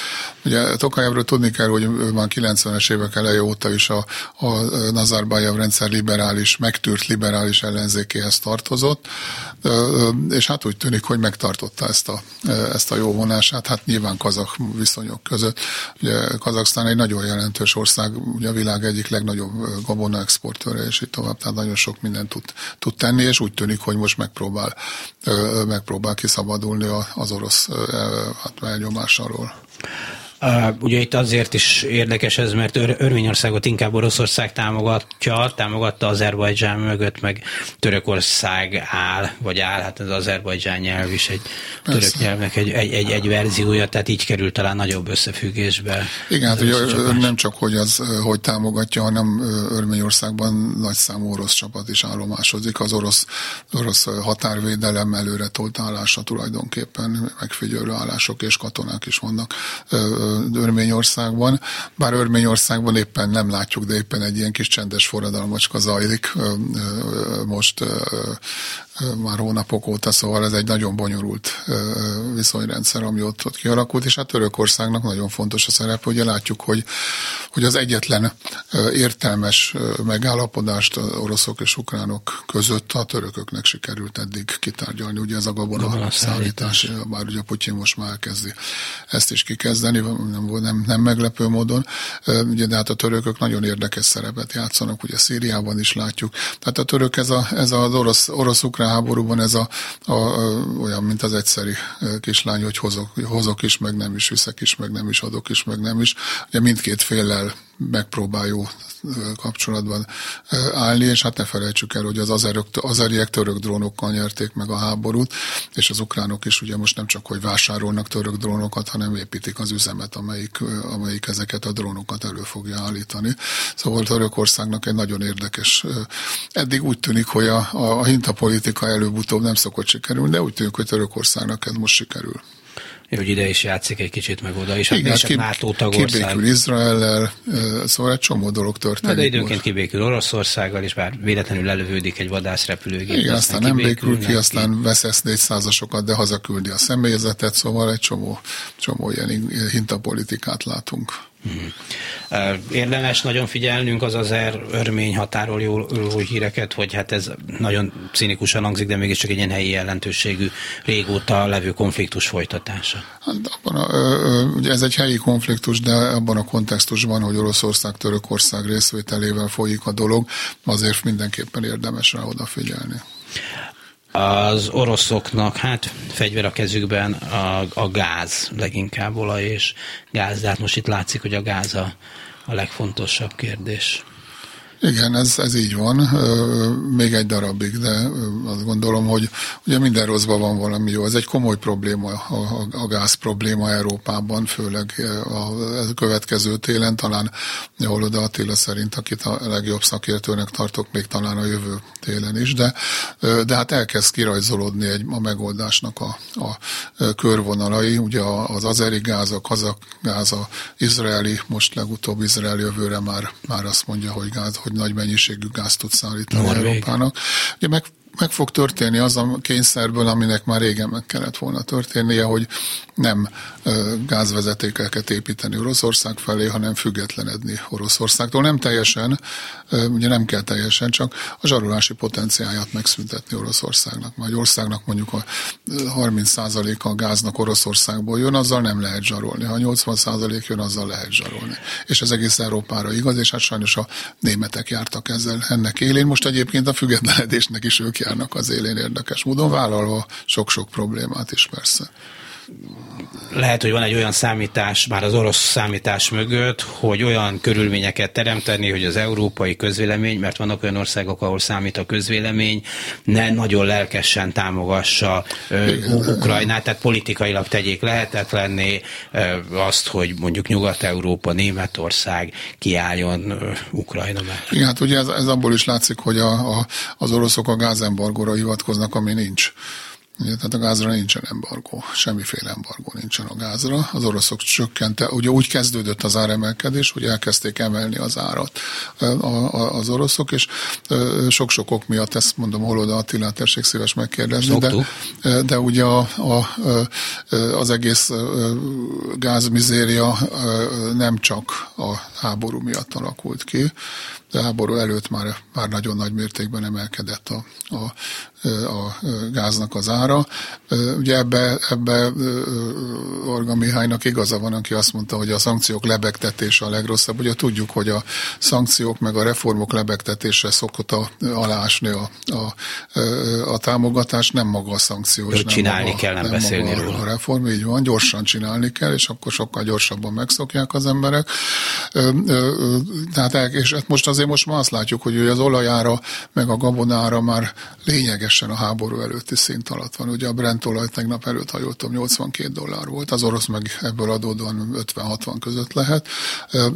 Ugye Tokajevről tudni kell, hogy ő már 90-es évek eleje óta is a, a Nazarbayev rendszer liberális, megtűrt liberális ellenzékéhez tartozott, és hát úgy tűnik, hogy megtartotta ezt a, ezt a jó vonását, hát nyilván kazak viszonyok között. Ugye Kazaksztán egy nagyon jelentős ország, ugye a világ egyik legnagyobb gabona exportőre, és így tovább, tehát nagyon sok mindent tud, tud tenni, és úgy tűnik, hogy most megpróbál, megpróbál kiszabadulni az orosz hát elnyomás alól. Uh, ugye itt azért is érdekes ez, mert Ör- Örményországot inkább Oroszország támogatja, támogatta Azerbajdzsán mögött, meg Törökország áll, vagy áll, hát az Azerbajdzsán nyelv is egy Persze. török nyelvnek egy, egy, egy, egy verziója, tehát így került talán nagyobb összefüggésbe. Igen, hát ugye nem csak, hogy az, hogy támogatja, hanem Örményországban nagy számú orosz csapat is állomásodik. Az orosz, orosz határvédelem előre tolt állása tulajdonképpen, megfigyelő állások és katonák is vannak Örményországban. Bár Örményországban éppen nem látjuk, de éppen egy ilyen kis csendes forradalmacska zajlik most már hónapok óta, szóval ez egy nagyon bonyolult viszonyrendszer, ami ott, ott kialakult, és hát Törökországnak nagyon fontos a szerep, ugye látjuk, hogy, hogy az egyetlen értelmes megállapodást oroszok és ukránok között a törököknek sikerült eddig kitárgyalni, ugye ez a gabona szállítás, bár ugye Putyin most már elkezdi ezt is kikezdeni, nem, nem, nem meglepő módon, ugye de hát a törökök nagyon érdekes szerepet játszanak, ugye Szíriában is látjuk, tehát a török ez, a, ez az orosz, orosz-ukrán háborúban ez a, a, a, olyan, mint az egyszeri kislány, hogy hozok, hozok is, meg nem is, viszek is, meg nem is, adok is, meg nem is. Ugye mindkét féllel megpróbál jó kapcsolatban állni, és hát ne felejtsük el, hogy az azerok, azeriek török drónokkal nyerték meg a háborút, és az ukránok is ugye most nem csak, hogy vásárolnak török drónokat, hanem építik az üzemet, amelyik, amelyik ezeket a drónokat elő fogja állítani. Szóval Törökországnak egy nagyon érdekes, eddig úgy tűnik, hogy a, a hintapolitika előbb-utóbb nem szokott sikerülni, de úgy tűnik, hogy Törökországnak ez most sikerül hogy ide is játszik egy kicsit, meg oda is. Hát Igen, ki, NATO tagország. Kibékül Izraellel, szóval egy csomó dolog történik. Na, de időnként most. kibékül Oroszországgal, és bár véletlenül lelövődik egy vadászrepülőgép. Igen, aztán, aztán nem békül ki, aztán vesz négy százasokat, de hazaküldi a személyzetet, szóval egy csomó, csomó ilyen hintapolitikát látunk. Uh-huh. Érdemes nagyon figyelnünk az az er, örmény határól jó, jó híreket, hogy hát ez nagyon cinikusan hangzik, de mégiscsak egy ilyen helyi jelentőségű régóta levő konfliktus folytatása. Hát abban a, ugye ez egy helyi konfliktus, de abban a kontextusban, hogy Oroszország, Törökország részvételével folyik a dolog, azért mindenképpen érdemes rá odafigyelni az oroszoknak, hát fegyver a kezükben a, a gáz, leginkább olaj és gáz, de hát most itt látszik, hogy a gáz a, a legfontosabb kérdés. Igen, ez, ez így van, még egy darabig, de azt gondolom, hogy ugye minden rosszban van valami jó. Ez egy komoly probléma, a, a gáz probléma Európában, főleg a következő télen, talán oda Attila szerint, akit a legjobb szakértőnek tartok, még talán a jövő télen is, de, de hát elkezd kirajzolódni egy, a megoldásnak a, a körvonalai, ugye az azeri gáz, a kazak gáz, a izraeli, most legutóbb izraeli jövőre már, már azt mondja, hogy gáz, hogy nagy mennyiségű gáz tud szállítani Norvég. Európának. Ugye meg meg fog történni az a kényszerből, aminek már régen meg kellett volna történnie, hogy nem gázvezetékeket építeni Oroszország felé, hanem függetlenedni Oroszországtól. Nem teljesen, ugye nem kell teljesen, csak a zsarolási potenciáját megszüntetni Oroszországnak. Majd országnak mondjuk a 30%-a a gáznak Oroszországból jön, azzal nem lehet zsarolni. Ha 80% jön, azzal lehet zsarolni. És ez egész Európára igaz, és hát sajnos a németek jártak ezzel ennek élén. Most egyébként a függetlenedésnek is ők járnak az élén érdekes módon, vállalva sok-sok problémát is persze lehet, hogy van egy olyan számítás, már az orosz számítás mögött, hogy olyan körülményeket teremteni, hogy az európai közvélemény, mert vannak olyan országok, ahol számít a közvélemény, ne nagyon lelkesen támogassa Ukrajnát, tehát politikailag tegyék lehetetlenné azt, hogy mondjuk Nyugat-Európa, Németország kiálljon Ukrajna mellett. Igen, hát ugye ez, ez abból is látszik, hogy a, a, az oroszok a gázembargóra hivatkoznak, ami nincs. Ugye, tehát a gázra nincsen embargó, semmiféle embargó nincsen a gázra. Az oroszok csökkente, ugye úgy kezdődött az áremelkedés, hogy elkezdték emelni az árat az oroszok, és sok-sok ok miatt, ezt mondom, hol oda Attilát tessék szíves megkérdezni, de, de ugye a, a, az egész gázmizéria nem csak a háború miatt alakult ki, de háború előtt már, már nagyon nagy mértékben emelkedett a, a, a gáznak az ára. Ugye ebbe, ebbe Orga Mihálynak igaza van, aki azt mondta, hogy a szankciók lebegtetése a legrosszabb. Ugye tudjuk, hogy a szankciók meg a reformok lebegtetése szokott a, alásni a, a, a támogatás, nem maga a szankció. Nem csinálni maga, kell, nem, nem beszélni róla. A reform, így van, gyorsan csinálni kell, és akkor sokkal gyorsabban megszokják az emberek. Tehát, és hát most azért most már azt látjuk, hogy az olajára, meg a gabonára már lényegesen a háború előtti szint alatt van. Ugye a Brent olaj tegnap előtt, ha jól tudom, 82 dollár volt, az orosz meg ebből adódóan 50-60 között lehet.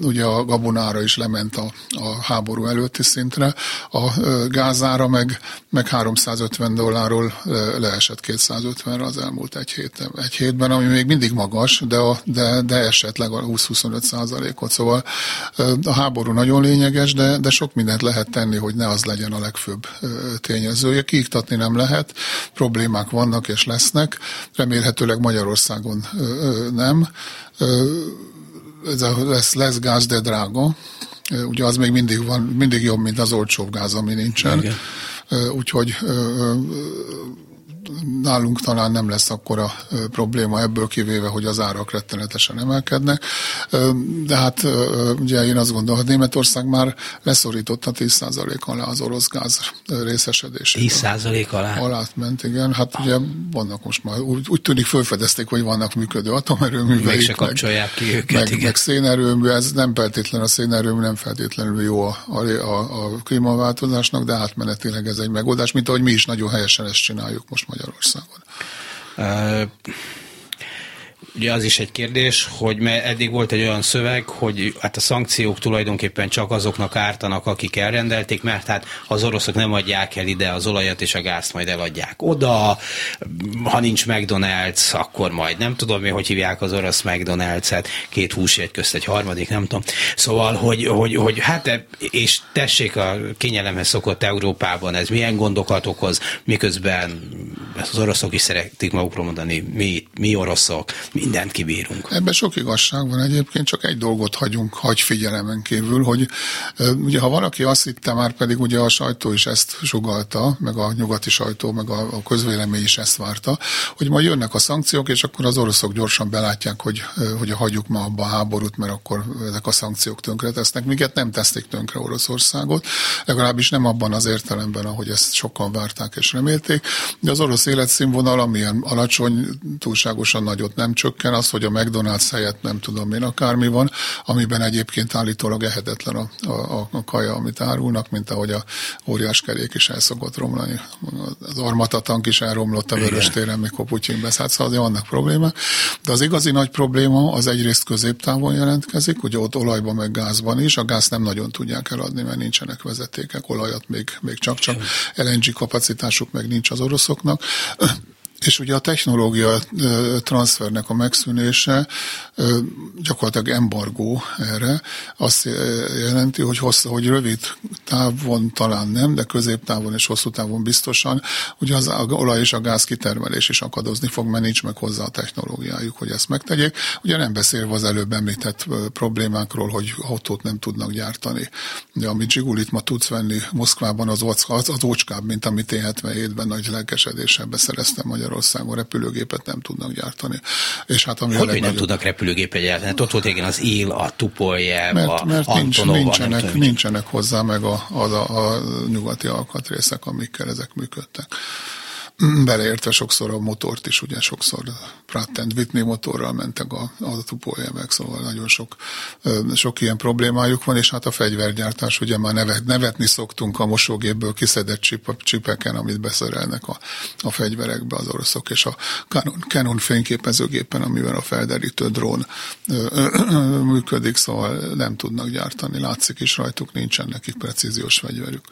Ugye a gabonára is lement a, a háború előtti szintre, a gázára meg, meg 350 dollárról leesett 250-re az elmúlt egy, hét, egy hétben, ami még mindig magas, de, a, de, de esetleg a 20-25 százalékot. Szóval a háború nagyon lényeges, de, de sok mindent lehet tenni, hogy ne az legyen a legfőbb tényezője. Kiiktatni nem lehet, problémák vannak és lesznek, remélhetőleg Magyarországon nem. Ez lesz, lesz gáz, de drága. Ugye az még mindig van, mindig jobb, mint az olcsóbb gáz, ami nincsen. Igen. Úgyhogy nálunk talán nem lesz akkora probléma ebből kivéve, hogy az árak rettenetesen emelkednek. De hát ugye én azt gondolom, hogy Németország már leszorította 10% alá az orosz gáz részesedését. 10% alá? Alá ment, igen. Hát ugye vannak most már, úgy, úgy tűnik felfedezték, hogy vannak működő atomerőműveik. Még se kapcsolják ki őket, meg, igen. meg szénerőmű, ez nem feltétlen a szénerőmű, nem feltétlenül jó a, a, a, a klímaváltozásnak, de átmenetileg ez egy megoldás, mint ahogy mi is nagyon helyesen ezt csináljuk most Magyarországon. Ugye az is egy kérdés, hogy mert eddig volt egy olyan szöveg, hogy hát a szankciók tulajdonképpen csak azoknak ártanak, akik elrendelték, mert hát az oroszok nem adják el ide az olajat és a gázt majd eladják oda, ha nincs McDonald's, akkor majd nem tudom mi, hogy hívják az orosz McDonald's-et, két húsjegy közt egy harmadik, nem tudom. Szóval, hogy, hogy, hogy hát és tessék a kényelemhez szokott Európában, ez milyen gondokat okoz, miközben az oroszok is szeretik magukról mondani, mi, mi oroszok, mindent kibírunk. Ebben sok igazság van egyébként, csak egy dolgot hagyunk, hagy figyelemen kívül, hogy ugye ha valaki azt hitte, már pedig ugye a sajtó is ezt sugalta, meg a nyugati sajtó, meg a, a közvélemény is ezt várta, hogy majd jönnek a szankciók, és akkor az oroszok gyorsan belátják, hogy, hogy hagyjuk ma abba a háborút, mert akkor ezek a szankciók tönkre tesznek. Miket nem teszték tönkre Oroszországot, legalábbis nem abban az értelemben, ahogy ezt sokan várták és remélték, de az orosz életszínvonal, amilyen alacsony, túlságosan nagyot nem csökken, az, hogy a McDonald's helyett nem tudom én akármi van, amiben egyébként állítólag ehetetlen a, a, a kaja, amit árulnak, mint ahogy a óriás kerék is el szokott romlani. Az armatatank is elromlott a vörös téren, mikor Putyin beszállt, szóval vannak problémák. De az igazi nagy probléma az egyrészt középtávon jelentkezik, ugye ott olajban meg gázban is, a gáz nem nagyon tudják eladni, mert nincsenek vezetékek, olajat még, még csak-csak, LNG kapacitásuk meg nincs az oroszoknak. És ugye a technológia transfernek a megszűnése gyakorlatilag embargó erre. Azt jelenti, hogy, hosszú, hogy rövid távon talán nem, de középtávon és hosszú távon biztosan, ugye az olaj és a gáz kitermelés is akadozni fog, mert nincs meg hozzá a technológiájuk, hogy ezt megtegyék. Ugye nem beszélve az előbb említett problémákról, hogy autót nem tudnak gyártani. De amit Zsigulit ma tudsz venni Moszkvában, az, az, az ócskább, mint amit én 77-ben nagy lelkesedéssel beszereztem Magyarországon Magyarországon repülőgépet nem tudnak gyártani. És hát ami hogy, legnagyobb... nem tudnak repülőgépet gyártani? Hát ott volt igen az él, a Tupoljev, mert, a mert Antonova, nincsenek, nincsenek hozzá meg a, a, a, a nyugati alkatrészek, amikkel ezek működtek beleértve sokszor a motort is, ugye sokszor Pratt Whitney motorral mentek a, a tupójelmek, szóval nagyon sok, sok ilyen problémájuk van, és hát a fegyvergyártás, ugye már nevet, nevetni szoktunk a mosógépből kiszedett csip, csipeken, amit beszerelnek a, a fegyverekbe az oroszok, és a Canon, Canon fényképezőgépen, amivel a felderítő drón ö, ö, ö, működik, szóval nem tudnak gyártani, látszik is rajtuk, nincsen nekik precíziós fegyverük.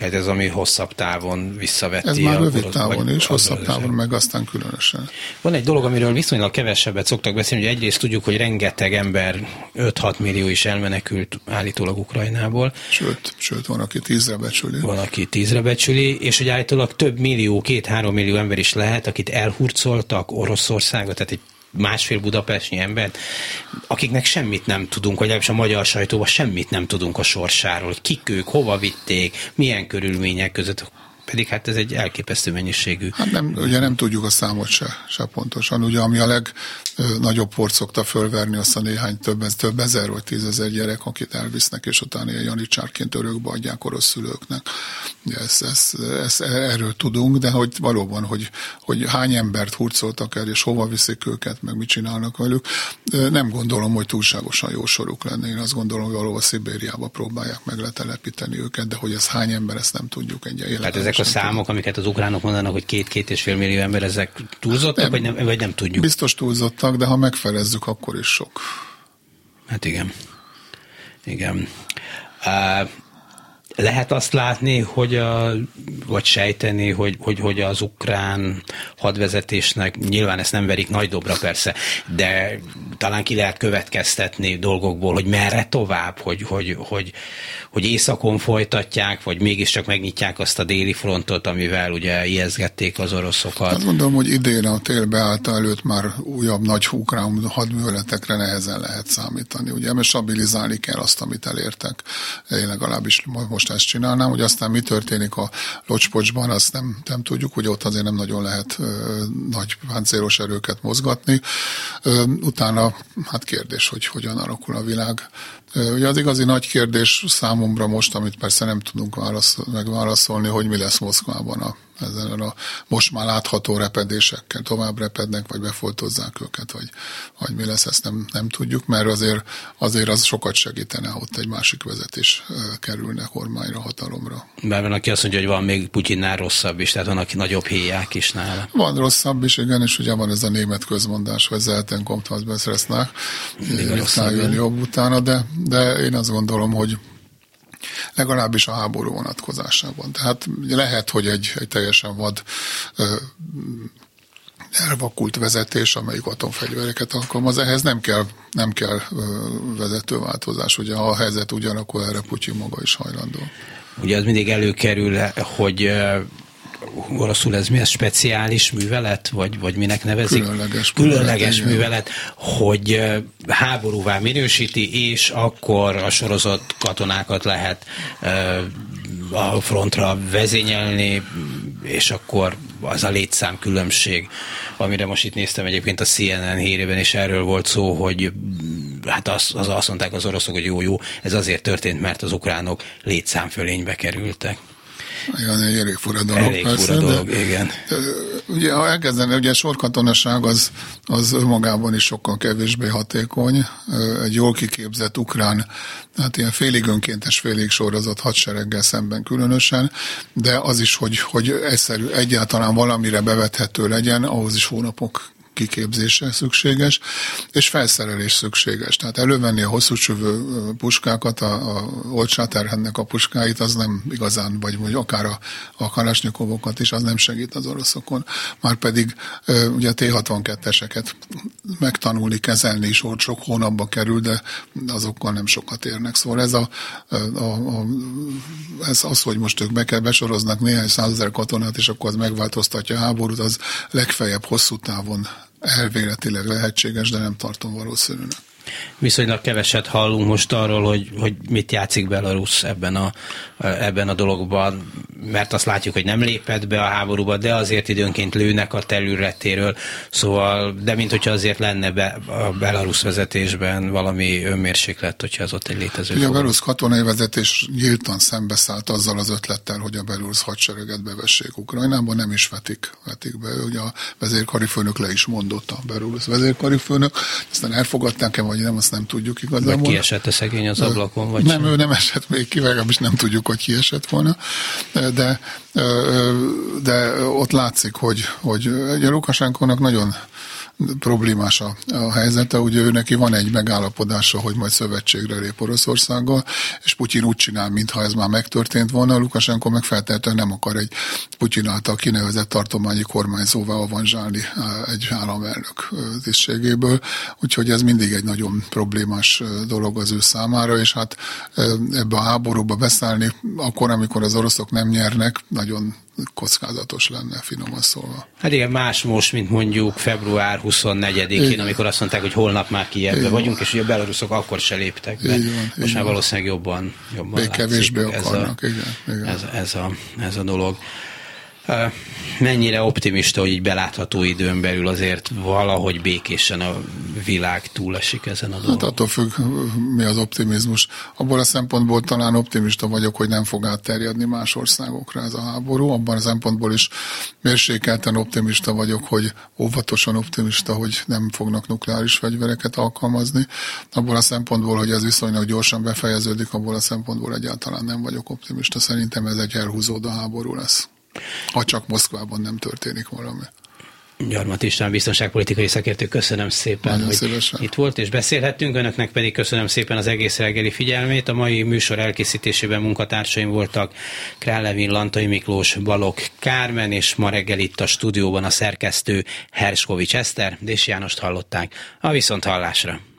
Hát ez ami hosszabb távon visszaveti. Ez már rövid távon távon is, hosszabb távon meg aztán különösen. Van egy dolog, amiről viszonylag kevesebbet szoktak beszélni, hogy egyrészt tudjuk, hogy rengeteg ember, 5-6 millió is elmenekült állítólag Ukrajnából. Sőt, sőt, van, aki tízre becsüli. Van, aki tízre becsüli, és hogy állítólag több millió, két-három millió ember is lehet, akit elhurcoltak Oroszországot, tehát egy másfél budapestnyi ember, akiknek semmit nem tudunk, vagy legalábbis a magyar sajtóban semmit nem tudunk a sorsáról, hogy kik ők, hova vitték, milyen körülmények között, pedig hát ez egy elképesztő mennyiségű. Hát nem, ugye nem tudjuk a számot se, se pontosan. Ugye ami a legnagyobb port szokta fölverni, azt a néhány több, több ezer vagy tízezer gyerek, akit elvisznek, és utána ilyen janicsárként örökbe adják orosz szülőknek. Ez, ez, ez, erről tudunk, de hogy valóban, hogy, hogy hány embert hurcoltak el, és hova viszik őket, meg mit csinálnak velük, nem gondolom, hogy túlságosan jó soruk lenne. Én azt gondolom, hogy valahol Szibériába próbálják meg letelepíteni őket, de hogy ez hány ember, ezt nem tudjuk egy Hát ezek a számok, amiket az ukránok mondanak, hogy két-két és fél millió ember, ezek túlzottak, nem, vagy, nem, vagy nem tudjuk? Biztos túlzottak, de ha megfelezzük, akkor is sok. Hát igen. Igen. Uh, lehet azt látni, hogy a, vagy sejteni, hogy, hogy, hogy az ukrán hadvezetésnek, nyilván ezt nem verik nagy dobra persze, de talán ki lehet következtetni dolgokból, hogy merre tovább, hogy, hogy, hogy, hogy északon folytatják, vagy mégiscsak megnyitják azt a déli frontot, amivel ugye ijeszgették az oroszokat. Hát mondom, hogy idén a tél beállta előtt már újabb nagy ukrán hadműveletekre nehezen lehet számítani. Ugye, mert stabilizálni kell azt, amit elértek. Én legalábbis most most ezt csinálnám, hogy aztán mi történik a locspocsban, azt nem, nem tudjuk, hogy ott azért nem nagyon lehet nagy páncélos erőket mozgatni. Utána, hát kérdés, hogy hogyan alakul a világ. Ugye az igazi nagy kérdés számomra most, amit persze nem tudunk válaszol, megválaszolni, hogy mi lesz Moszkvában a ezen a most már látható repedésekkel tovább repednek, vagy befoltozzák őket, vagy, vagy mi lesz, ezt nem, nem tudjuk, mert azért, azért az sokat segítene, ott egy másik vezetés kerülne kormányra, hatalomra. Mert van, aki azt mondja, hogy van még Putyinnál rosszabb is, tehát van, aki nagyobb héják is nála. Van rosszabb is, igen, és ugye van ez a német közmondás, hogy zelten kommt was besseresznek, jön jobb utána, de, de én azt gondolom, hogy legalábbis a háború vonatkozásában. Tehát lehet, hogy egy, egy teljesen vad elvakult vezetés, amelyik atomfegyvereket alkalmaz. Ehhez nem kell, nem kell vezetőváltozás. Ugye a helyzet ugyanakkor erre Putyin maga is hajlandó. Ugye az mindig előkerül, hogy oroszul ez mi, ez speciális művelet, vagy, vagy minek nevezik? Különleges, Különleges művelet, művelet, hogy háborúvá minősíti, és akkor a sorozott katonákat lehet a frontra vezényelni, és akkor az a létszám különbség, amire most itt néztem egyébként a CNN hírében, és erről volt szó, hogy hát az, az azt mondták az oroszok, hogy jó, jó, ez azért történt, mert az ukránok létszámfölénybe kerültek. Igen, egy elég fura dolog. Elég persze, fura dolog, de, igen. Ugye, ha elkezdene, ugye a sorkatonaság az, az önmagában is sokkal kevésbé hatékony. Egy jól kiképzett ukrán, hát ilyen félig önkéntes, félig sorozott hadsereggel szemben különösen, de az is, hogy, hogy egyszerű, egyáltalán valamire bevethető legyen, ahhoz is hónapok kiképzése szükséges, és felszerelés szükséges. Tehát elővenni a hosszú csövő puskákat, a, a Olcsáterhennek a puskáit, az nem igazán, vagy, vagy akár a, a kalasnyikovokat is, az nem segít az oroszokon. Már pedig ugye a T-62-eseket megtanulni, kezelni is ott sok hónapba kerül, de azokkal nem sokat érnek. Szóval ez, a, a, a, ez az, hogy most ők be kell besoroznak néhány százezer katonát, és akkor az megváltoztatja a háborút, az legfeljebb hosszú távon elvéletileg lehetséges, de nem tartom valószínűnek. Viszonylag keveset hallunk most arról, hogy, hogy mit játszik Belarus ebben a, ebben a dologban, mert azt látjuk, hogy nem lépett be a háborúba, de azért időnként lőnek a területéről, szóval, de mint hogyha azért lenne be a Belarus vezetésben valami önmérséklet, hogyha az ott egy létező. Ugye a Belarus katonai vezetés nyíltan szembeszállt azzal az ötlettel, hogy a Belarus hadsereget bevessék Ukrajnában, nem is vetik, vetik be. Ugye a vezérkari főnök le is mondott a Belarus vezérkari főnök, aztán elfogadták-e vagy nem, azt nem tudjuk igazából. Vagy kiesett a szegény az ablakon? Vagy nem, sem? ő nem esett még ki, legalábbis nem tudjuk, hogy kiesett volna, de, de ott látszik, hogy, hogy a Lukasenkónak nagyon problémás a, a helyzete. Ugye ő neki van egy megállapodása, hogy majd szövetségre lép Oroszországgal, és Putyin úgy csinál, mintha ez már megtörtént volna. Lukasenko meg feltétlenül nem akar egy Putyin által kinevezett tartományi kormányzóvá avanzsálni egy államelnök tisztségéből, úgyhogy ez mindig egy nagyon problémás dolog az ő számára, és hát ebbe a háborúba beszállni, akkor, amikor az oroszok nem nyernek, nagyon kockázatos lenne, finoman szólva. Hát igen, más most, mint mondjuk február 24-én, amikor azt mondták, hogy holnap már Kievbe vagyunk, és ugye a beloruszok akkor se léptek be. Van, most már valószínűleg jobban, jobban Még kevésbé akarnak, ez a, igen, igen. Ez, ez, a, ez a dolog mennyire optimista, hogy így belátható időn belül azért valahogy békésen a világ túlesik ezen a dolgon? Hát attól függ, mi az optimizmus. Abból a szempontból talán optimista vagyok, hogy nem fog átterjedni más országokra ez a háború. Abban a szempontból is mérsékelten optimista vagyok, hogy óvatosan optimista, hogy nem fognak nukleáris fegyvereket alkalmazni. Abból a szempontból, hogy ez viszonylag gyorsan befejeződik, abból a szempontból egyáltalán nem vagyok optimista. Szerintem ez egy elhúzódó háború lesz. Ha csak Moszkvában nem történik valami. Gyarmat István, biztonságpolitikai szakértő, köszönöm szépen, Nagyon hogy szívesen. itt volt és beszélhettünk. Önöknek pedig köszönöm szépen az egész reggeli figyelmét. A mai műsor elkészítésében munkatársaim voltak Král Levin, Lantai Miklós, Balok Kármen, és ma reggel itt a stúdióban a szerkesztő Herskovics Eszter, és Jánost hallották. A viszont hallásra.